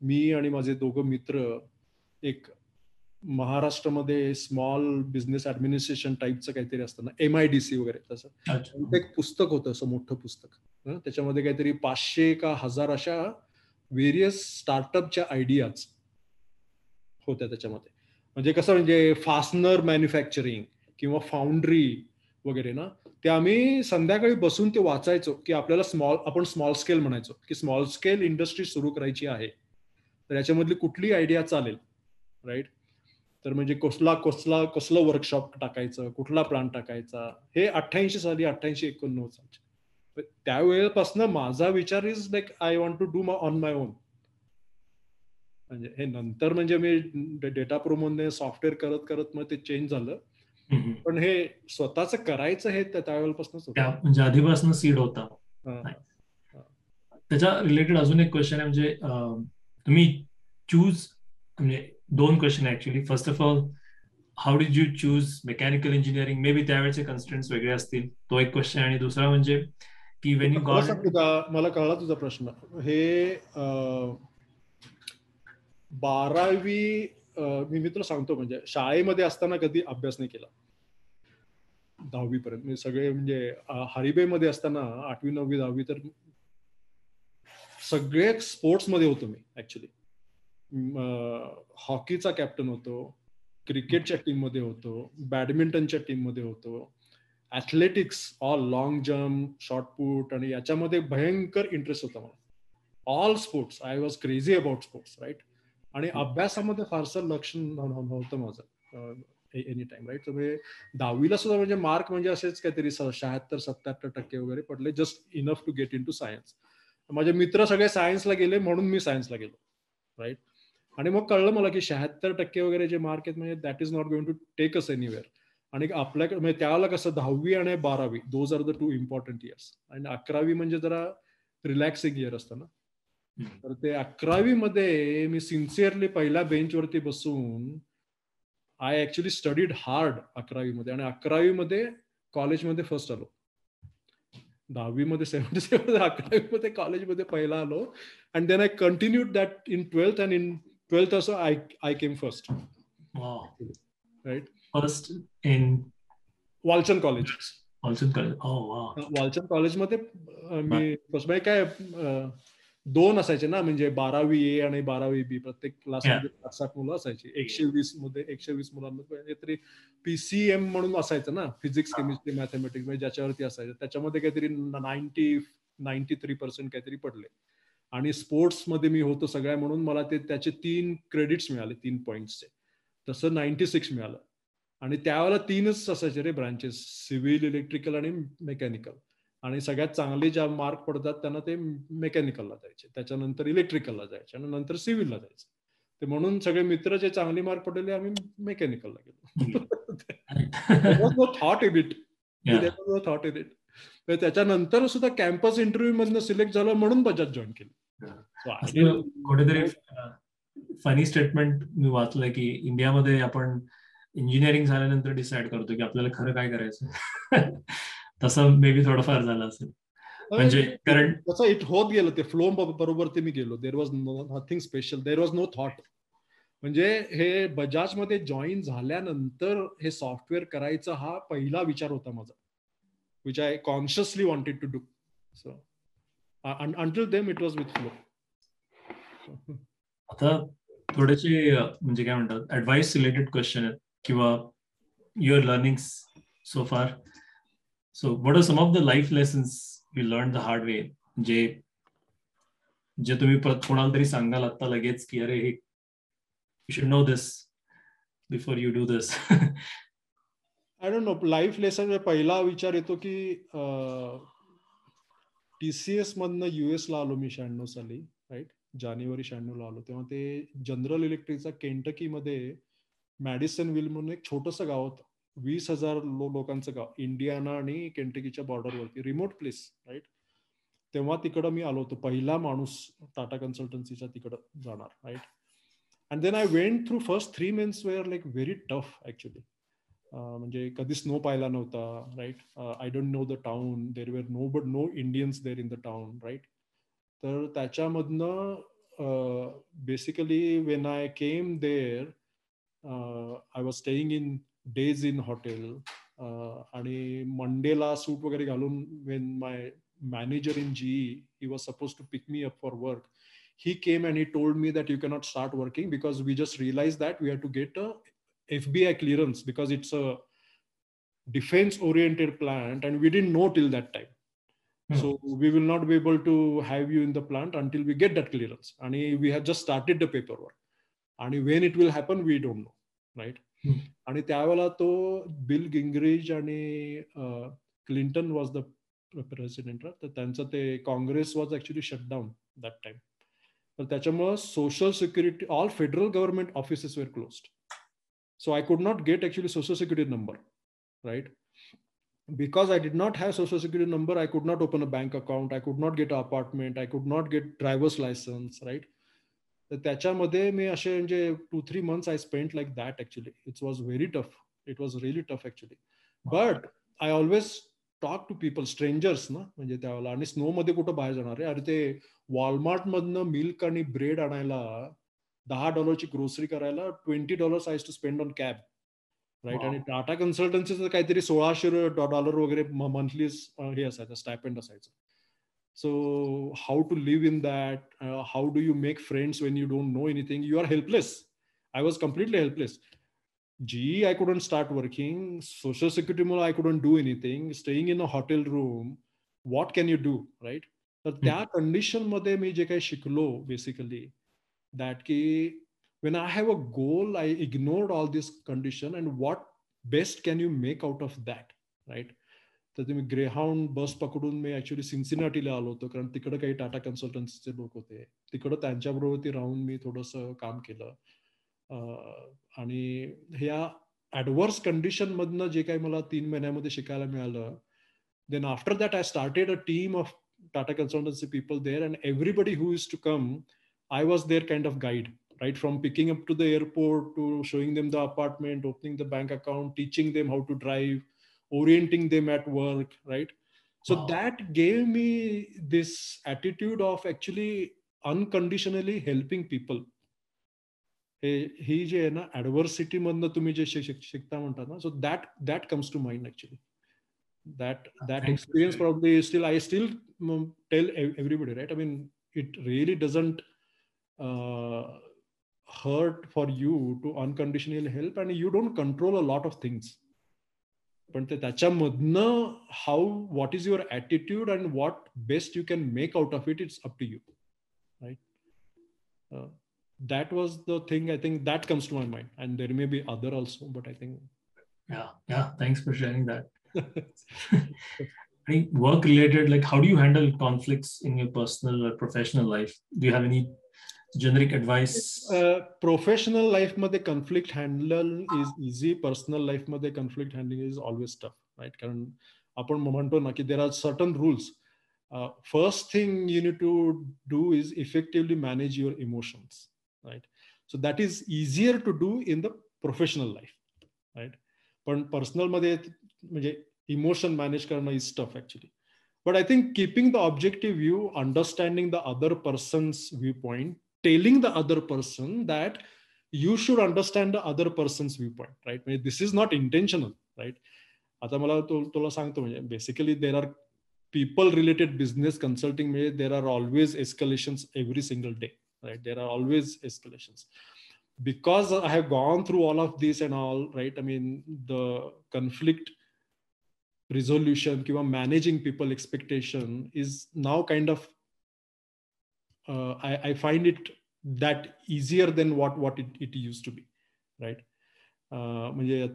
मी आणि माझे दोघं मित्र एक महाराष्ट्रामध्ये स्मॉल बिझनेस ऍडमिनिस्ट्रेशन टाईपचं काहीतरी असतं ना एम आय डी सी वगैरे तसं. एक पुस्तक होतं असं मोठं पुस्तक. त्याच्यामध्ये काहीतरी पाचशे का हजार अशा व्हेरियस स्टार्टअपच्या आयडियाज होत्या त्याच्यामध्ये. म्हणजे कसं म्हणजे फास्नर मॅन्युफॅक्चरिंग किंवा फाउंड्री वगैरे ना ते आम्ही संध्याकाळी बसून ते वाचायचो की आपल्याला स्मॉल आपण स्मॉल स्केल म्हणायचो की स्मॉल स्केल इंडस्ट्री सुरू करायची आहे. तर याच्यामधली कुठली आयडिया चालेल? राईट तर म्हणजे कसला कसला कसलं वर्कशॉप टाकायचं? कुठला प्लान टाकायचा? हे अठ्ठ्याऐंशी साली अठ्ठ्याऐंशी एकोणनव्वद सालचे. त्यावेळेपासून माझा विचार is like I want to do on my own म्हणजे हे नंतर म्हणजे मी डेटा प्रोमोने सॉफ्टवेअर करत करत मग ते चेंज झालं. पण हे स्वतःच करायचं हे त्यावेळेपासूनच म्हणजे आधीपासून सीड होता. त्याच्या रिलेटेड अजून एक क्वेश्चन आहे म्हणजे तुम्ही चूज म्हणजे दोन question actually first of all how did you choose mechanical engineering may be त्यावेळेचे constraints वेगळे असतील. तो एक क्वेश्चन आणि दुसरा म्हणजे की वेन यू गॉट मला कळला तुझा प्रश्न. हे बारावी मी मित्र सांगतो म्हणजे शाळेमध्ये असताना कधी अभ्यास नाही केला. दहावी पर्यंत म्हणजे सगळे म्हणजे हरिबेमध्ये असताना आठवी नववी दहावी तर सगळे स्पोर्ट्समध्ये होतो मी ऍक्च्युली हॉकीचा कॅप्टन होतो क्रिकेटच्या टीममध्ये होतो बॅडमिंटनच्या टीममध्ये होतो athletics all long jump shot put आणि याच्यामध्ये भयंकर इंटरेस्ट होता मला. All sports I was crazy about sports right आणि अभ्यासामध्ये फारसं लक्ष नव्हतं माझं एनी टाइम राईट म्हणजे दहावीला सुद्धा म्हणजे मार्क म्हणजे असेच काहीतरी शहात्तर सत्याहत्तर टक्के वगैरे पडले just enough to get into science माझे मित्र सगळे सायन्सला गेले म्हणून मी सायन्सला गेलो राईट आणि मग कळलं मला की शहात्तर टक्के वगैरे जे मार्क आहेत म्हणजे that is not going to take us anywhere आणि आपल्याकडे म्हणजे त्यावेळेला कसं दहावी आणि बारावी those are the two important years आणि अकरावी म्हणजे जरा रिलॅक्सिंग इयर असतं ना. तर ते अकरावी मध्ये मी सिन्सिअरली पहिल्या बेंचवरती बसून आय ऍक्च्युली स्टडीड हार्ड अकरावी मध्ये आणि अकरावी मध्ये कॉलेजमध्ये फर्स्ट आलो दहावी मध्ये सेव्हन्टी सेव्हन अकरावी मध्ये कॉलेजमध्ये पहिला आलो and then I continued that in twelfth and in twelfth also I I came first right first in Walchand college Walchand college Walchand कॉलेजमध्ये मी फर्स्ट काय दोन असायचे ना म्हणजे बारावी ए आणि बारावी बी प्रत्येक क्लासमध्ये पाच सात मुलं असायची. एकशे वीसमध्ये एकशे वीस मुलांमध्ये तरी पीसीएम म्हणून असायचं ना फिजिक्स केमिस्ट्री मॅथमॅटिक्स म्हणजे ज्याच्यावरती असायचं. त्याच्यामध्ये काहीतरी नाईन्टी नाईन्टी थ्री पर्सेंट काहीतरी पडले. आणि स्पोर्ट्समध्ये मी होतो सगळ्या म्हणून मला ते त्याचे तीन क्रेडिट्स मिळाले तीन पॉईंट्सचे तसं नाईन्टी सिक्स मिळालं. आणि त्यावेळेला तीनच असायचे रे ब्रांचेस सिव्हिल इलेक्ट्रिकल आणि मेकॅनिकल आणि सगळ्यात चांगले ज्या मार्क पडतात त्यांना ते मेकॅनिकलला जायचे. त्याच्यानंतर इलेक्ट्रिकलला जायचे आणि नंतर सिव्हिलला जायचं. ते म्हणून सगळे मित्र जे चांगले मार्क पडलेले आम्ही मेकॅनिकलला गेलो. Thought it thought in it त्याच्यानंतर सुद्धा कॅम्पस इंटरव्ह्यू मधनं सिलेक्ट झालं म्हणून बजाज जॉईन केलं. कुठेतरी फनी स्टेटमेंट मी वाचलंय की इंडियामध्ये आपण इंजिनिअरिंग झाल्यानंतर डिसाइड करतो की आपल्याला खरं काय करायचं तसं मे बी थोडंफार झालं असेल. म्हणजे कारण तसं इट होत गेलं ते फ्लो बरोबर ते मी गेलो. There was nothing special there was no thought म्हणजे हे बजाजमध्ये जॉईन झाल्यानंतर हे सॉफ्टवेअर करायचा हा पहिला विचार होता माझा which I consciously wanted to do so until then it was with flow आता थोडेसे म्हणजे काय म्हणतात ऍडवाइस रिलेटेड क्वेश्चन आहेत किंवा your learning so far so what are some of the life lessons you learned the hard way? जे जे तुम्ही कोणाला तरी सांगाल आता लगेच की अरे हे you should know this before you do this I don't know life lesson पहिला विचार येतो की टीसीएस मधनं युएस ला आलो मी शहाण्णव साली राईट जानेवारी शहाण्णव ला आलो. तेव्हा ते जनरल इलेक्ट्रिकचा केंटकी मध्ये मॅडिसन विल म्हणून एक छोटंसं गाव होतं. वीस हजार लो लोकांचं गाव इंडियाना आणि केंटकीच्या बॉर्डरवरती रिमोट प्लेस राईट तेव्हा तिकडं मी आलो होतो. पहिला माणूस टाटा कन्सल्टन्सीच्या तिकडं जाणार right and then I went through first three months were like very tough actually म्हणजे कधी स्नो पाहिला नव्हता right I don't know the town there were no but no Indians there in the town right तर त्याच्यामधनं basically when I came there I was staying in days in hotel आणि मंडेला suit वगैरे घालून when my manager in GE he was supposed to pick me up for work he came and he told me that you cannot start working because we just realized that we have to get a FBI clearance because it's a defense oriented plant and we didn't know till that time. Hmm. So we will not be able to have you in the plant until we get that clearance. And we have just started the paperwork. And when it will happen, we don't know. Right. आणि त्यावेळेला तो Bill Gingrich आणि Clinton was the president तर त्यांचं ते Congress was actually shutdown that time तर त्याच्यामुळं social security all federal government offices were closed so I could not get actually social security number right because I did not have social security number, I could not open a bank account, I could not get an apartment, I could not get driver's license, right? तर त्याच्यामध्ये मी असे म्हणजे two three months I spend like that actually it's was very tough it was really tough actually but I always talk to people strangers ना म्हणजे त्यावेळेला. आणि snow मध्ये कुठं बाहेर जाणार आहे अरे ते वॉलमार्ट मधनं मिल्क आणि ब्रेड आणायला दहा डॉलरची ग्रोसरी करायला twenty dollars I used to spend on cab right आणि टाटा कन्सल्टन्सीचं काहीतरी सोळाशे डॉलर वगैरे मंथली हे असायचं स्टायपेंड असायचं. So how to live in that how do you make friends when you don't know anything you are helpless I was completely helpless GE, I couldn't start working. Social Security, I couldn't do anything. Staying in a hotel room, what can you do, right? तर त्या condition मध्ये मी जे काही शिकलो basically that की when I have a goal I ignored all this condition and what best can you make out of that right तर तुम्ही greyhound बस पकडून मी ऍक्च्युली सिन्सिनाटीला आलो होतो कारण तिकडं काही टाटा कन्सल्टन्सीचे लोक होते. तिकडं त्यांच्याबरोबर राहून मी थोडंसं काम केलं. आणि ह्या ऍडव्हर्स कंडिशन मधनं जे काही मला तीन महिन्यामध्ये शिकायला मिळालं then after that I started a team of Tata consultancy people there and everybody who is to come I was there kind of guide right? From picking up to the airport to showing them the apartment opening the bank account teaching them how to drive orienting them at work right so wow. that gave me this attitude of actually unconditionally helping people ही जे आहे ना adversity मधनं तुम्ही जे शिकता म्हणतात ना so that that comes to mind actually that that experience probably still I still tell everybody right I mean it really doesn't hurt for you to unconditional help and you don't control a lot of things पण ते त्याच्यामधनं how what is your attitude and what best you can make out of it it's up to you right that was the thing i think that comes to my mind and there may be other also but i think yeah yeah thanks for sharing that I think work related like how do you handle conflicts in your personal or professional life do you have any generic advice uh, professional life मध्ये conflict handle is easy personal life मध्ये conflict handling is always tough right कारण आपण म्हणतो ना की there are certain rules first thing you need to do is effectively manage your emotions right so that is easier to do in the professional life right पण पर्सनलमध्ये म्हणजे emotion manage करणं is tough actually but i think keeping the objective view understanding the other person's viewpoint telling the other person that you should understand the other person's viewpoint right this is not intentional right आता मला तुला सांगतो म्हणजे basically there are people related business consulting there are always escalations every single day right there are always escalations because i have gone through all of this and all right i mean the conflict resolution kiva managing people expectation is now kind of uh, I, I find it that easier than what what it, it used to be right म्हणजे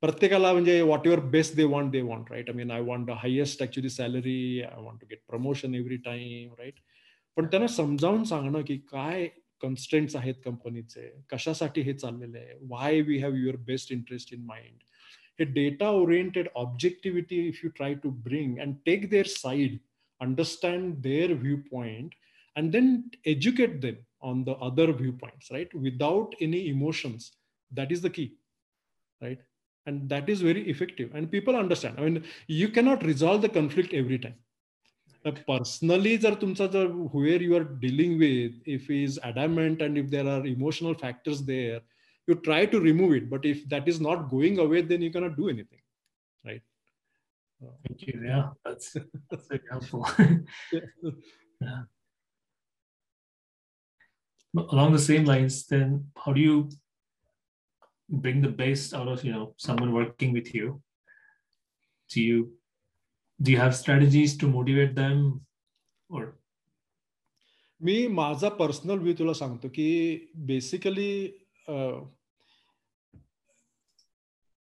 प्रत्येकाला म्हणजे what your best they want they want right I mean I want the highest actually salary I want to get promotion every time right पण त्यांना समजावून सांगणं की काय कन्स्टंट्स आहेत कंपनीचे कशासाठी हे चाललेलं आहे why we have your best interest in mind a data oriented objectivity if you try to bring and take their side understand their viewpoint and then educate them on the other viewpoints right without any emotions that is the key right and that is very effective and people understand i mean you cannot resolve the conflict every time personally जर तुमचा जर whoever you are dealing with if he is adamant and if there are emotional factors there you try to remove it but if that is not going away then you cannot do anything right thank you yeah that's that's very helpful <laughs> yeah along the same lines then how do you bring the best out of you know someone working with you do you do you have strategies to motivate them or मी माझा personal view तुला सांगतो की basically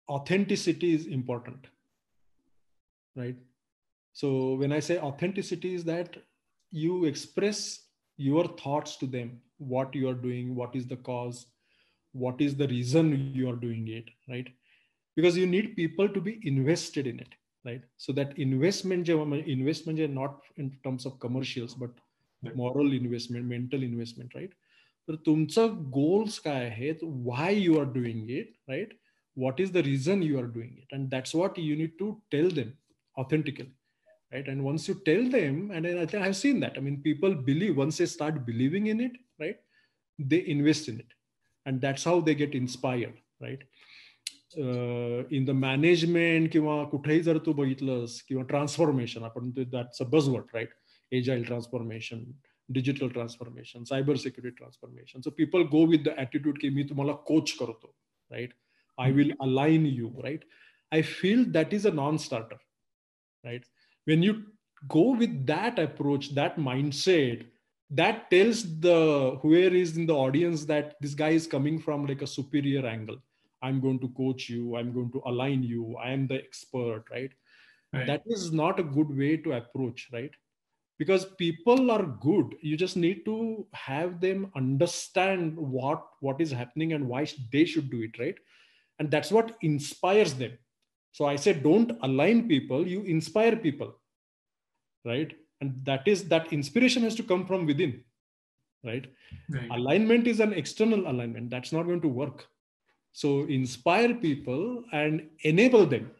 authenticity is important right so when i say authenticity is that you express your thoughts to them what you are doing what is the cause what is the reason you are doing it right because you need people to be invested in it right so that investment investment not in terms of commercials but moral investment mental investment right तर तुमचं goals काय आहेत why you are doing it right what is the reason you are doing it and that's what you need to tell them authentically right and once you tell them and i think i've seen that i mean people believe once they start believing in it right they invest in it and that's how they get inspired right in the management किंवा कुठेही जर तू बघितलंस किंवा transformation आपण that's a buzzword right agile transformation digital transformation cyber security transformation so people go with the attitude की मी तुम्हाला coach करतो right I will align you, right? I feel that is a non starter, right? When you go with that approach, that mindset, that tells the whoever is in the audience that this guy is coming from like a superior angle. I'm going to coach you, I'm going to align you, I am the expert, right? right? That is not a good way to approach, right? because people are good you just need to have them understand what what is happening and why they should do it right and that's what inspires them so i said, don't align people you inspire people right? And that is that inspiration has to come from within right, right. alignment is an external alignment that's not going to work. So inspire people and enable them.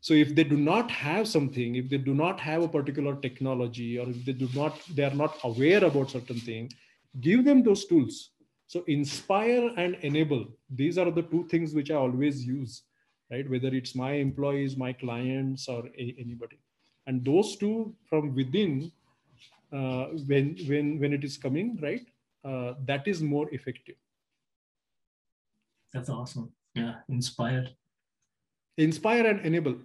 So if they do not have something if they do not have a particular technology or if they do not they are not aware about certain thing give them those tools. So inspire and enable, these are the two things which I always use, right? Whether it's my employees, my clients, or a, anybody. And those two from within, uh, when, when, when it is coming, right? Uh, that is more effective. That's awesome. Yeah, inspire. Inspire and enable.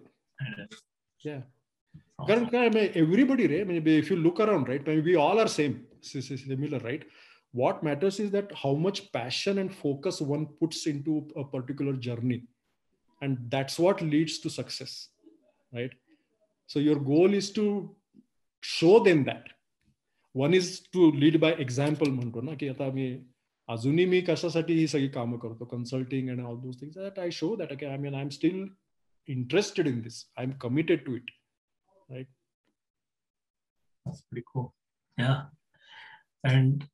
Yeah. Awesome. everybody, right? If you look around, right? We all are same, similar, right? what matters is that how much passion and focus one puts into a particular journey and that's what leads to success right so your goal is to show them that one is to lead by example म्हणतो ना की आता मी अजूनही मी कशासाठी ही सगळी कामं करतो consulting and all those things that I show that I mean I am still interested in this. I'm committed to it. Right. That's pretty cool. Yeah. And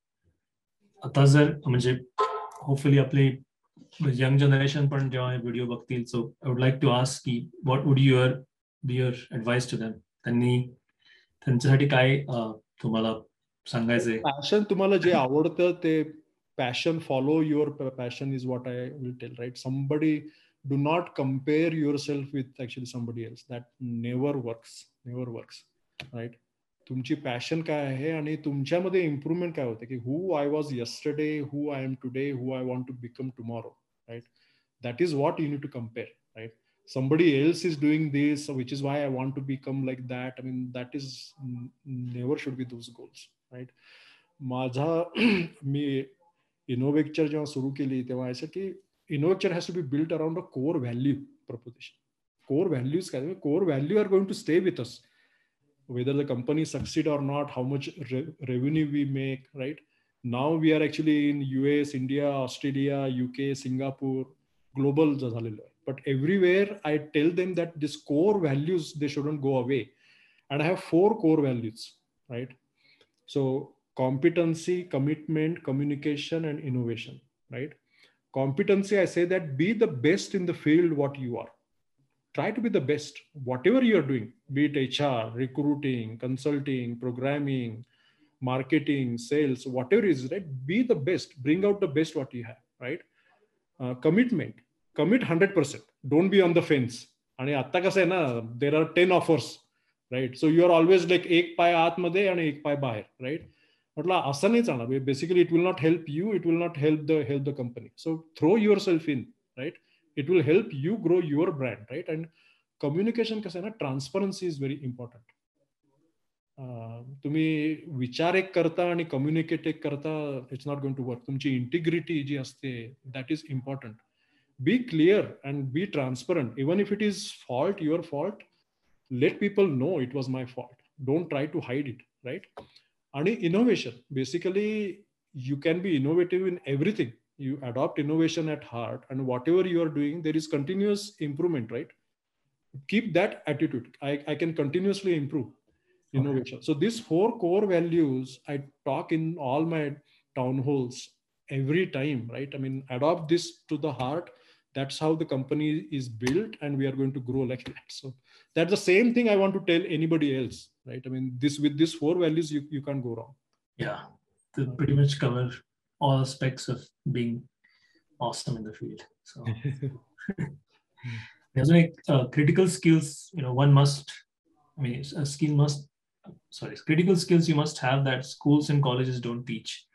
आता जर म्हणजे होपफुली आपले यंग जनरेशन पण जेव्हा व्हिडिओ बघतील so I would like to ask की what would your be your advice to them त्यांनी त्यांच्यासाठी काय तुम्हाला सांगायचंय? पॅशन तुम्हाला जे आवडतं ते passion follow your passion is what I will tell right somebody do not compare yourself with actually somebody else that never works never works right तुमची पॅशन काय आहे आणि तुमच्यामध्ये इम्प्रुव्हमेंट काय होते? की who I was yesterday who I am today who I want to become tomorrow right that is what you need to compare right somebody else is doing this which is why i want to become like that i mean that is never should be those goals right माझा <clears throat> मी इनोव्हेक्चर जेव्हा सुरू केली तेव्हा असं की innovation has to be built around a core value proposition core values काय core value are going to stay with us whether the company succeed or not how much re- revenue we make right now we are actually in U.S., India, Australia, U.K., Singapore, global. But everywhere I tell them that these core values they shouldn't go away. And I have four core values, right? So competency, commitment, communication, and innovation, right? Competency, I say that be the best in the field what you are. Try to be the best, whatever you're doing, be it HR, recruiting, consulting, programming, marketing sales whatever is right be the best bring out the best what you have right uh, commitment commit 100% don't be on the fence आणि आता कसं आहे ना there are ten offers right so you are always like एक पाय आतमध्ये आणि एक पाय बाहेर राईट म्हटलं असं नाही चालणार basically it will not help you it will not help the help the company so throw yourself in right it will help you grow your brand right and communication कसं आहे ना ट्रान्सपरन्सी इज व्हेरी इम्पॉर्टंट तुम्ही विचार एक करता आणि communicate एक करता it's not going to work तुमची इंटिग्रिटी जी असते that is important be clear and be transparent even if it is fault your fault let people know it was my fault don't try to hide it right आणि innovation basically you can be innovative in everything you adopt innovation at heart and whatever you are doing there is continuous improvement right keep that attitude i, I can continuously improve innovation. Okay. so these four core values i talk in all my town halls every time right? I mean adopt this to the heart. That's how the company is built and we are going to grow like that. So that's the same thing i want to tell anybody else right? I mean this with these four values you, you can't go wrong. Yeah. To pretty much cover all aspects of being awesome in the field. So. <laughs> There's like uh, critical skills, you know, one must, I mean, a skill must, sorry, critical skills you must have that schools and colleges don't teach.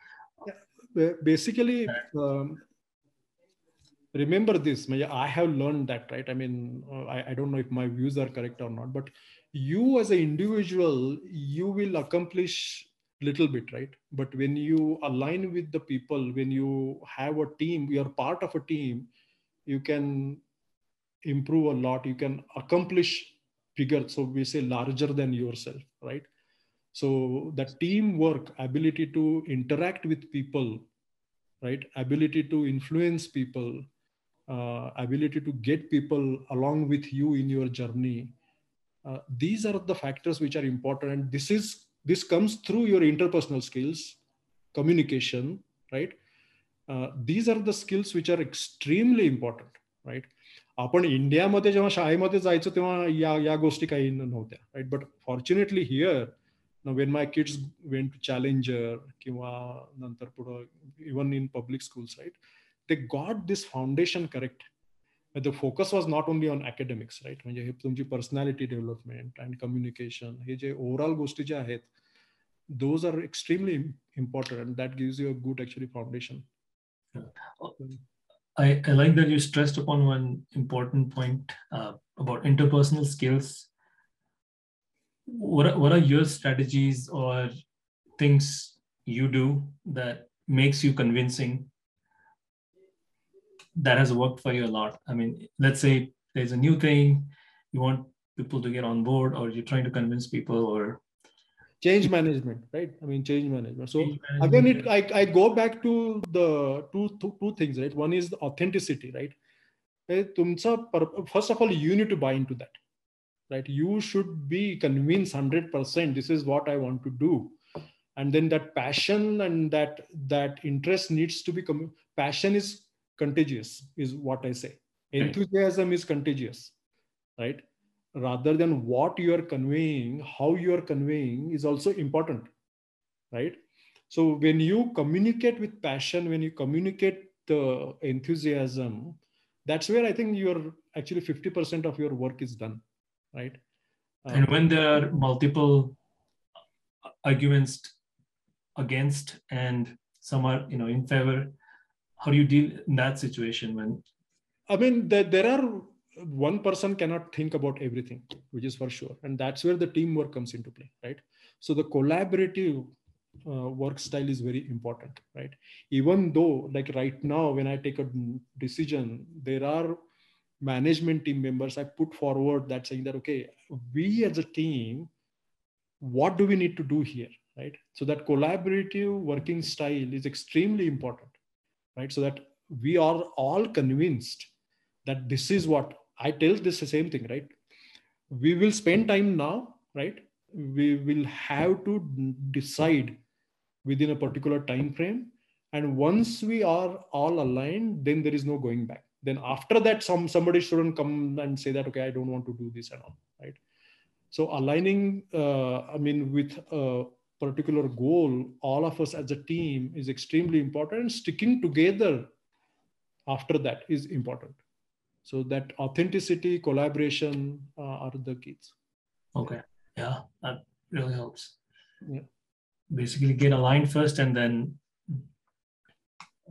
Yeah. Basically, um, remember this, I have learned that, right? I mean, uh, I, I don't know if my views are correct or not, but you as an individual, you will accomplish little bit right but when you align with the people when you have a team you're part of a team you can improve a lot you can accomplish bigger so we say larger than yourself right? So the teamwork ability to interact with people right? Ability to influence people uh, ability to get people along with you in your journey uh, these are the factors which are important. And this is this comes through your interpersonal skills communication right? Uh, these are the skills which are extremely important right आपण इंडियामध्ये जेव्हा शाळेमध्ये जायचो तेव्हा या या गोष्टी काही नव्हत्या right but fortunately here when my kids went to Challenger किंवा नंतर पुढं even in public schools right ते got this foundation correct the focus was not only on academics right म्हणजे हे तुमची पर्सनॅलिटी डेव्हलपमेंट अँड कम्युनिकेशन हे जे overall गोष्टी ज्या आहेत are extremely important and that gives you a good actually foundation. I, I like that you stressed upon one important point uh, about interpersonal skills. What are, what are your strategies or things you do that makes you convincing that has worked for you a lot? I mean let's say there's a new thing you want people to get on board or you're trying to convince people or change management right? I mean change management. So change management. again it I, I go back to the two, two two things right? One is the authenticity right? Eh, first of all you need to buy into that right? You should be convinced 100% this is what i want to do. And then that passion and that that interest needs to become. passion is contagious is what i say. Enthusiasm is contagious right? Rather than what you are conveying how you are conveying is also important right? So when you communicate with passion when you communicate the enthusiasm that's where i think you're actually 50% of your work is done right? Um, and when there are multiple arguments against and some are you know in favor how do you deal in that situation when i mean there, there are one person cannot think about everything which is for sure. And that's where the teamwork comes into play right? So the collaborative uh, work style is very important right? Even though like right now when i take a decision there are management team members i put forward that saying that okay we as a team what do we need to do here right? So that collaborative working style is extremely important right? So that we are all convinced that this is what i tell this the same thing right? We will spend time now right? We will have to decide within a particular time frame. And once we are all aligned then there is no going back. Then after that some somebody shouldn't come and say that okay i don't want to do this and all right? So aligning uh, i mean with a particular goal all of us as a team is extremely important. Sticking together after that is important so that authenticity collaboration uh, are the keys okay yeah that really helps yeah basically get aligned first and then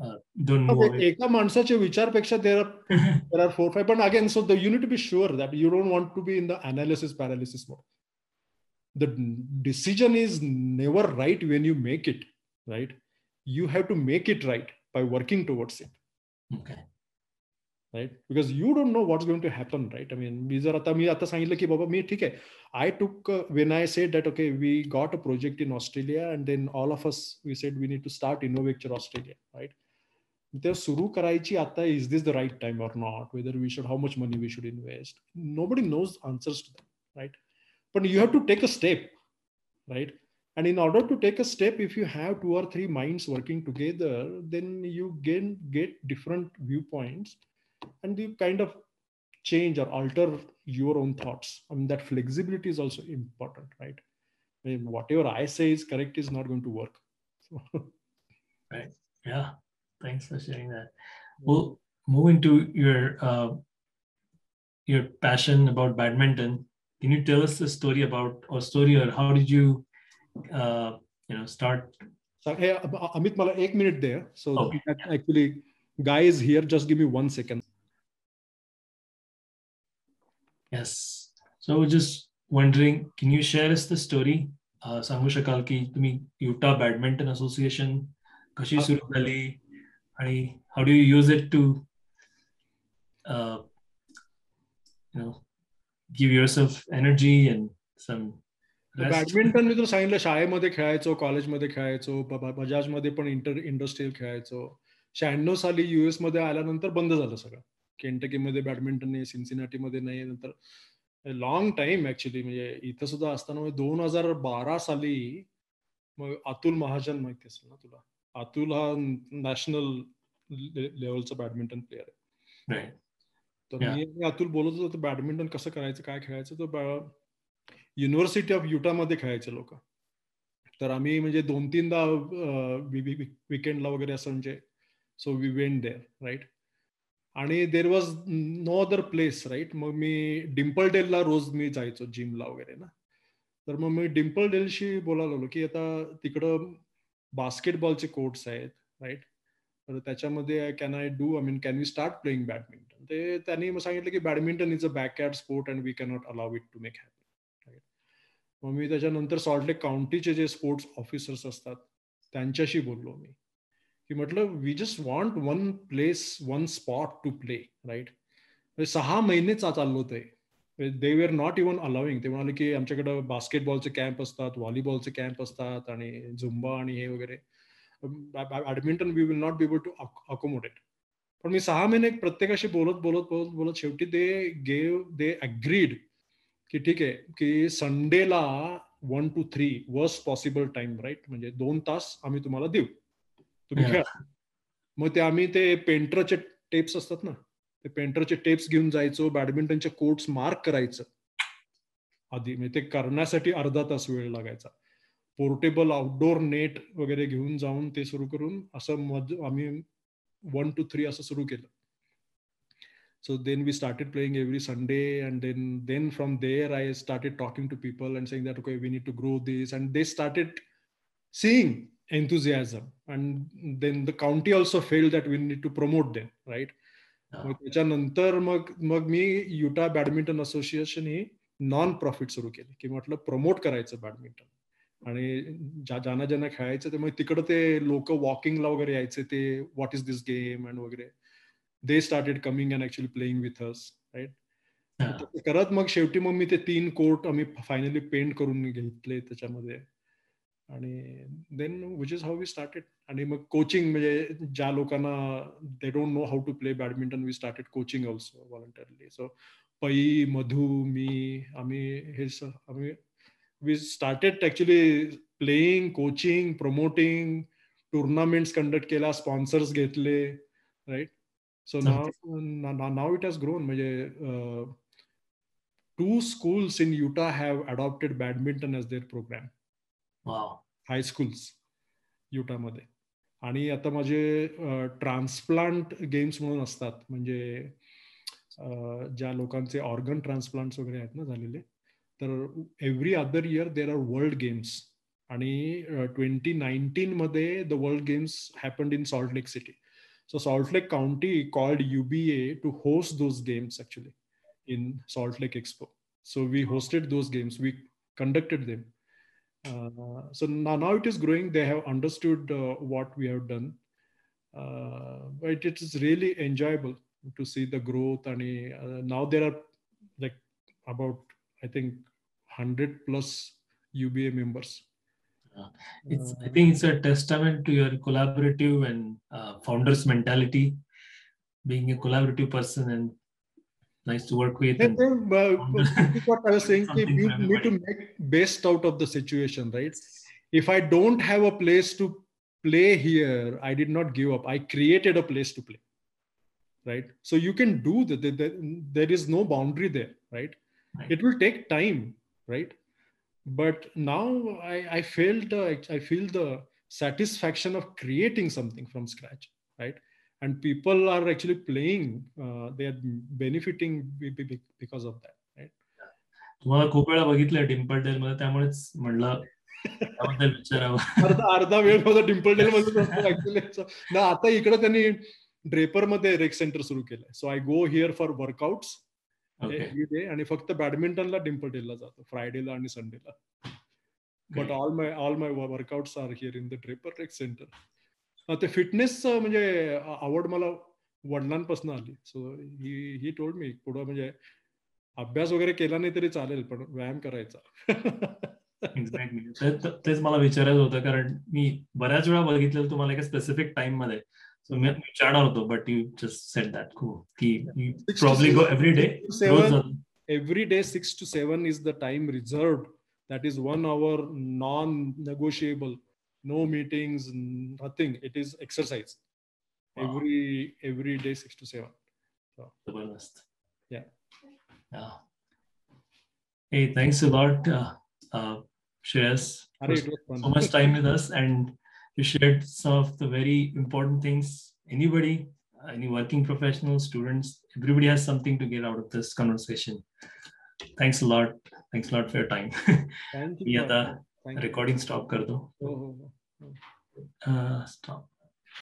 uh, don't move okay, एका माणसाच्या विचारपेक्षा there are <laughs> there are four five but again so the you need to be sure that you don't want to be in the analysis paralysis mode the decision is never right when you make it right you have to make it right by working towards it okay right because you don't know what's going to happen right i mean मी जर आता मी आता सांगितलं की बाबा मी ठीक आहे I took uh, when I said that okay we got a project in Australia and then all of us we said we need to start Innovacture Australia right ते सुरू करायची आता is this the right time or not whether we should how much money we should invest nobody knows answers to that right but you have to take a step right and in order to take a step if you have two or three minds working together then you gain get different viewpoints and you kind of change or alter your own thoughts. I mean, that flexibility is also important, right? I mean, whatever I say is correct is not going to work. So. <laughs> Right. Yeah. Thanks for sharing that. Well, moving to your uh, your passion about badminton, can you tell us the story about or story or how did you uh, you know start? So, hey, Amit, mala एक minute there. So okay. actually, guy is here. Just give me one second. Yes. So just wondering, can you share us the story? सांगू शकाल की तुम्ही युटा badminton association कशी सुरू झाली आणि how do you use it to you know give yourself energy and some badminton मी तुला सांगितलं शाळेमध्ये खेळायचो कॉलेजमध्ये खेळायचो बजाजमध्ये पण इंटर इंडस्ट्रियल खेळायचो शहाण्णव साली युएसमध्ये आल्यानंतर बंद झालं सगळं केंटकी मध्ये बॅडमिंटन नाही सिन्सिनाटी मध्ये नाही नंतर लॉंग टाइम ऍक्च्युली म्हणजे इथं सुद्धा असताना दोन हजार बारा साली मग अतुल महाजन माहिती असेल ना तुला? अतुल हा नॅशनल लेवलचा बॅडमिंटन प्लेअर आहे. तर मी अतुल बोलत होतो बॅडमिंटन कसं करायचं काय खेळायचं? तर युनिव्हर्सिटी ऑफ युटा मध्ये खेळायचे लोक. तर आम्ही म्हणजे दोन तीनदा विकेंडला वगैरे असं म्हणजे so we went there right आणि there was no other place right मग मी डिम्पल डेलला रोज मी जायचो जिमला वगैरे ना. तर मग मी डिम्पल डेलशी बोलायला लागलो की आता तिकडं बास्केटबॉलचे कोर्ट्स आहेत राईट तर त्याच्यामध्ये can I do I mean can we start playing badminton ते त्यांनी मग सांगितलं की badminton is a backyard sport and we cannot allow it to make happen right मग मी त्याच्यानंतर सॉल्टलेक काउंटीचे जे स्पोर्ट्स ऑफिसर्स असतात त्यांच्याशी बोललो मी. की म्हटलं we just want one place one spot to play right सहा महिने चाललो ते. They were not even allowing ते म्हणाले की आमच्याकडं बास्केटबॉलचे कॅम्प असतात व्हॉलीबॉलचे कॅम्प असतात आणि झुंबा आणि हे वगैरे. Badminton we will not be able to accommodate पण मी सहा महिने प्रत्येकाशी बोलत बोलत बोलत बोलत शेवटी दे गेव दे अग्रीड की ठीक आहे की संडेला one two three worst possible time right म्हणजे दोन तास आम्ही तुम्हाला देऊ. तुम्ही खेळा. मग ते आम्ही ते पेंटरचे टेप्स असतात ना ते पेंटरचे टेप्स घेऊन जायचो बॅडमिंटनचे कोर्ट मार्क करायचं. आधी म्हणजे ते करण्यासाठी अर्धा तास वेळ लागायचा. पोर्टेबल आउटडोर नेट वगैरे घेऊन जाऊन ते सुरू करून असं मज आम्ही वन टू थ्री असं सुरू केलं. So then we started playing every Sunday and then then from there I started talking to people and saying that we need to grow this and they started seeing enthusiasm. And then the county also felt that we need to promote them right? मग त्याच्यानंतर मग मग मी Utah badminton association ही non profit सुरू केली की म्हटलं प्रमोट करायचं बॅडमिंटन आणि ज्या ज्यांना ज्यांना खेळायचं ते मग तिकडं ते लोक वॉकिंगला वगैरे यायचे ते what is this game and वगैरे. They started coming and actually playing with us right करत मग शेवटी मग मी ते तीन कोर्ट आम्ही फायनली पेंट करून घेतले त्याच्यामध्ये. आणि then which is how we started आणि मग कोचिंग म्हणजे ज्या लोकांना they don't know how to play badminton we started coaching also voluntarily so Pai Madhu मी आम्ही हे आम्ही we started actually playing coaching promoting tournaments conduct केला स्पॉन्सर्स घेतले right so now now it has grown म्हणजे two schools in Utah have adopted badminton as their program high schools युटामध्ये आणि आता माझे transplant games म्हणून असतात. म्हणजे ज्या लोकांचे ऑर्गन ट्रान्सप्लांट्स वगैरे आहेत ना झालेले तर every other year there are world games आणि ट्वेंटी नाईन्टीन मध्ये the world games happened in Salt Lake City so Salt Lake County called UBA to host those games actually in Salt Lake Expo so we hosted those games we conducted them Uh, so now, now it is growing. They have understood uh, what we have done. Uh, but it is really enjoyable to see the growth. And uh, now there are like about, I think, 100 plus UBA members. Uh, it's, I think it's a testament to your collaborative and founders mentality, being a collaborative person and nice to work with. And, uh, <laughs> what I was saying, you need to make best out of the situation, right? If I don't have a place to play here, I did not give up. I created a place to play, right? So you can do that. There is no boundary there, right? right. It will take time, right? But now I, I felt uh, I feel the satisfaction of creating something from scratch, right? And people are actually playing uh, they are benefiting because of that right? तुम्हाला खूप वेळा बघितलं Dimple del मध्ये त्यामुळेच म्हणलं <laughs> अर्धा अर्धा वेळ माझा डिम्पल डेल मध्ये ना आता इकडे त्यांनी ड्रेपरमध्ये रेक सेंटर सुरू केलंय. So I go here for workouts आणि फक्त बॅडमिंटनला डिम्पल डेलला जातो फ्रायडेला आणि संडेला. But all my all my workouts are here in the Draper rec center ते फिटनेस म्हणजे आवड मला वडिलांपासून आली. So he he told me पुढं म्हणजे अभ्यास वगैरे केला नाही तरी चालेल पण व्यायाम करायचा. एक्झॅक्टली तेच मला विचारायचं होतं कारण मी बऱ्याच वेळा बघितलेलं तुम्हाला एका स्पेसिफिक टाइममध्ये. सो मी विचारणार होतो but you just set that की probably go every day every day six to seven is the time reserve that is one hour non negotiable no meetings nothing. It is exercise. Wow. every every day six to seven. So yeah. Yeah. Hey thanks a lot uh, uh Shreyas. So much time with us and you shared some of the very important things. Anybody any working professionals students everybody has something to get out of this conversation. Thanks a lot. Thanks a lot for your time. Thank you. <laughs> recording stop kar do. Oh, oh, oh. Uh, stop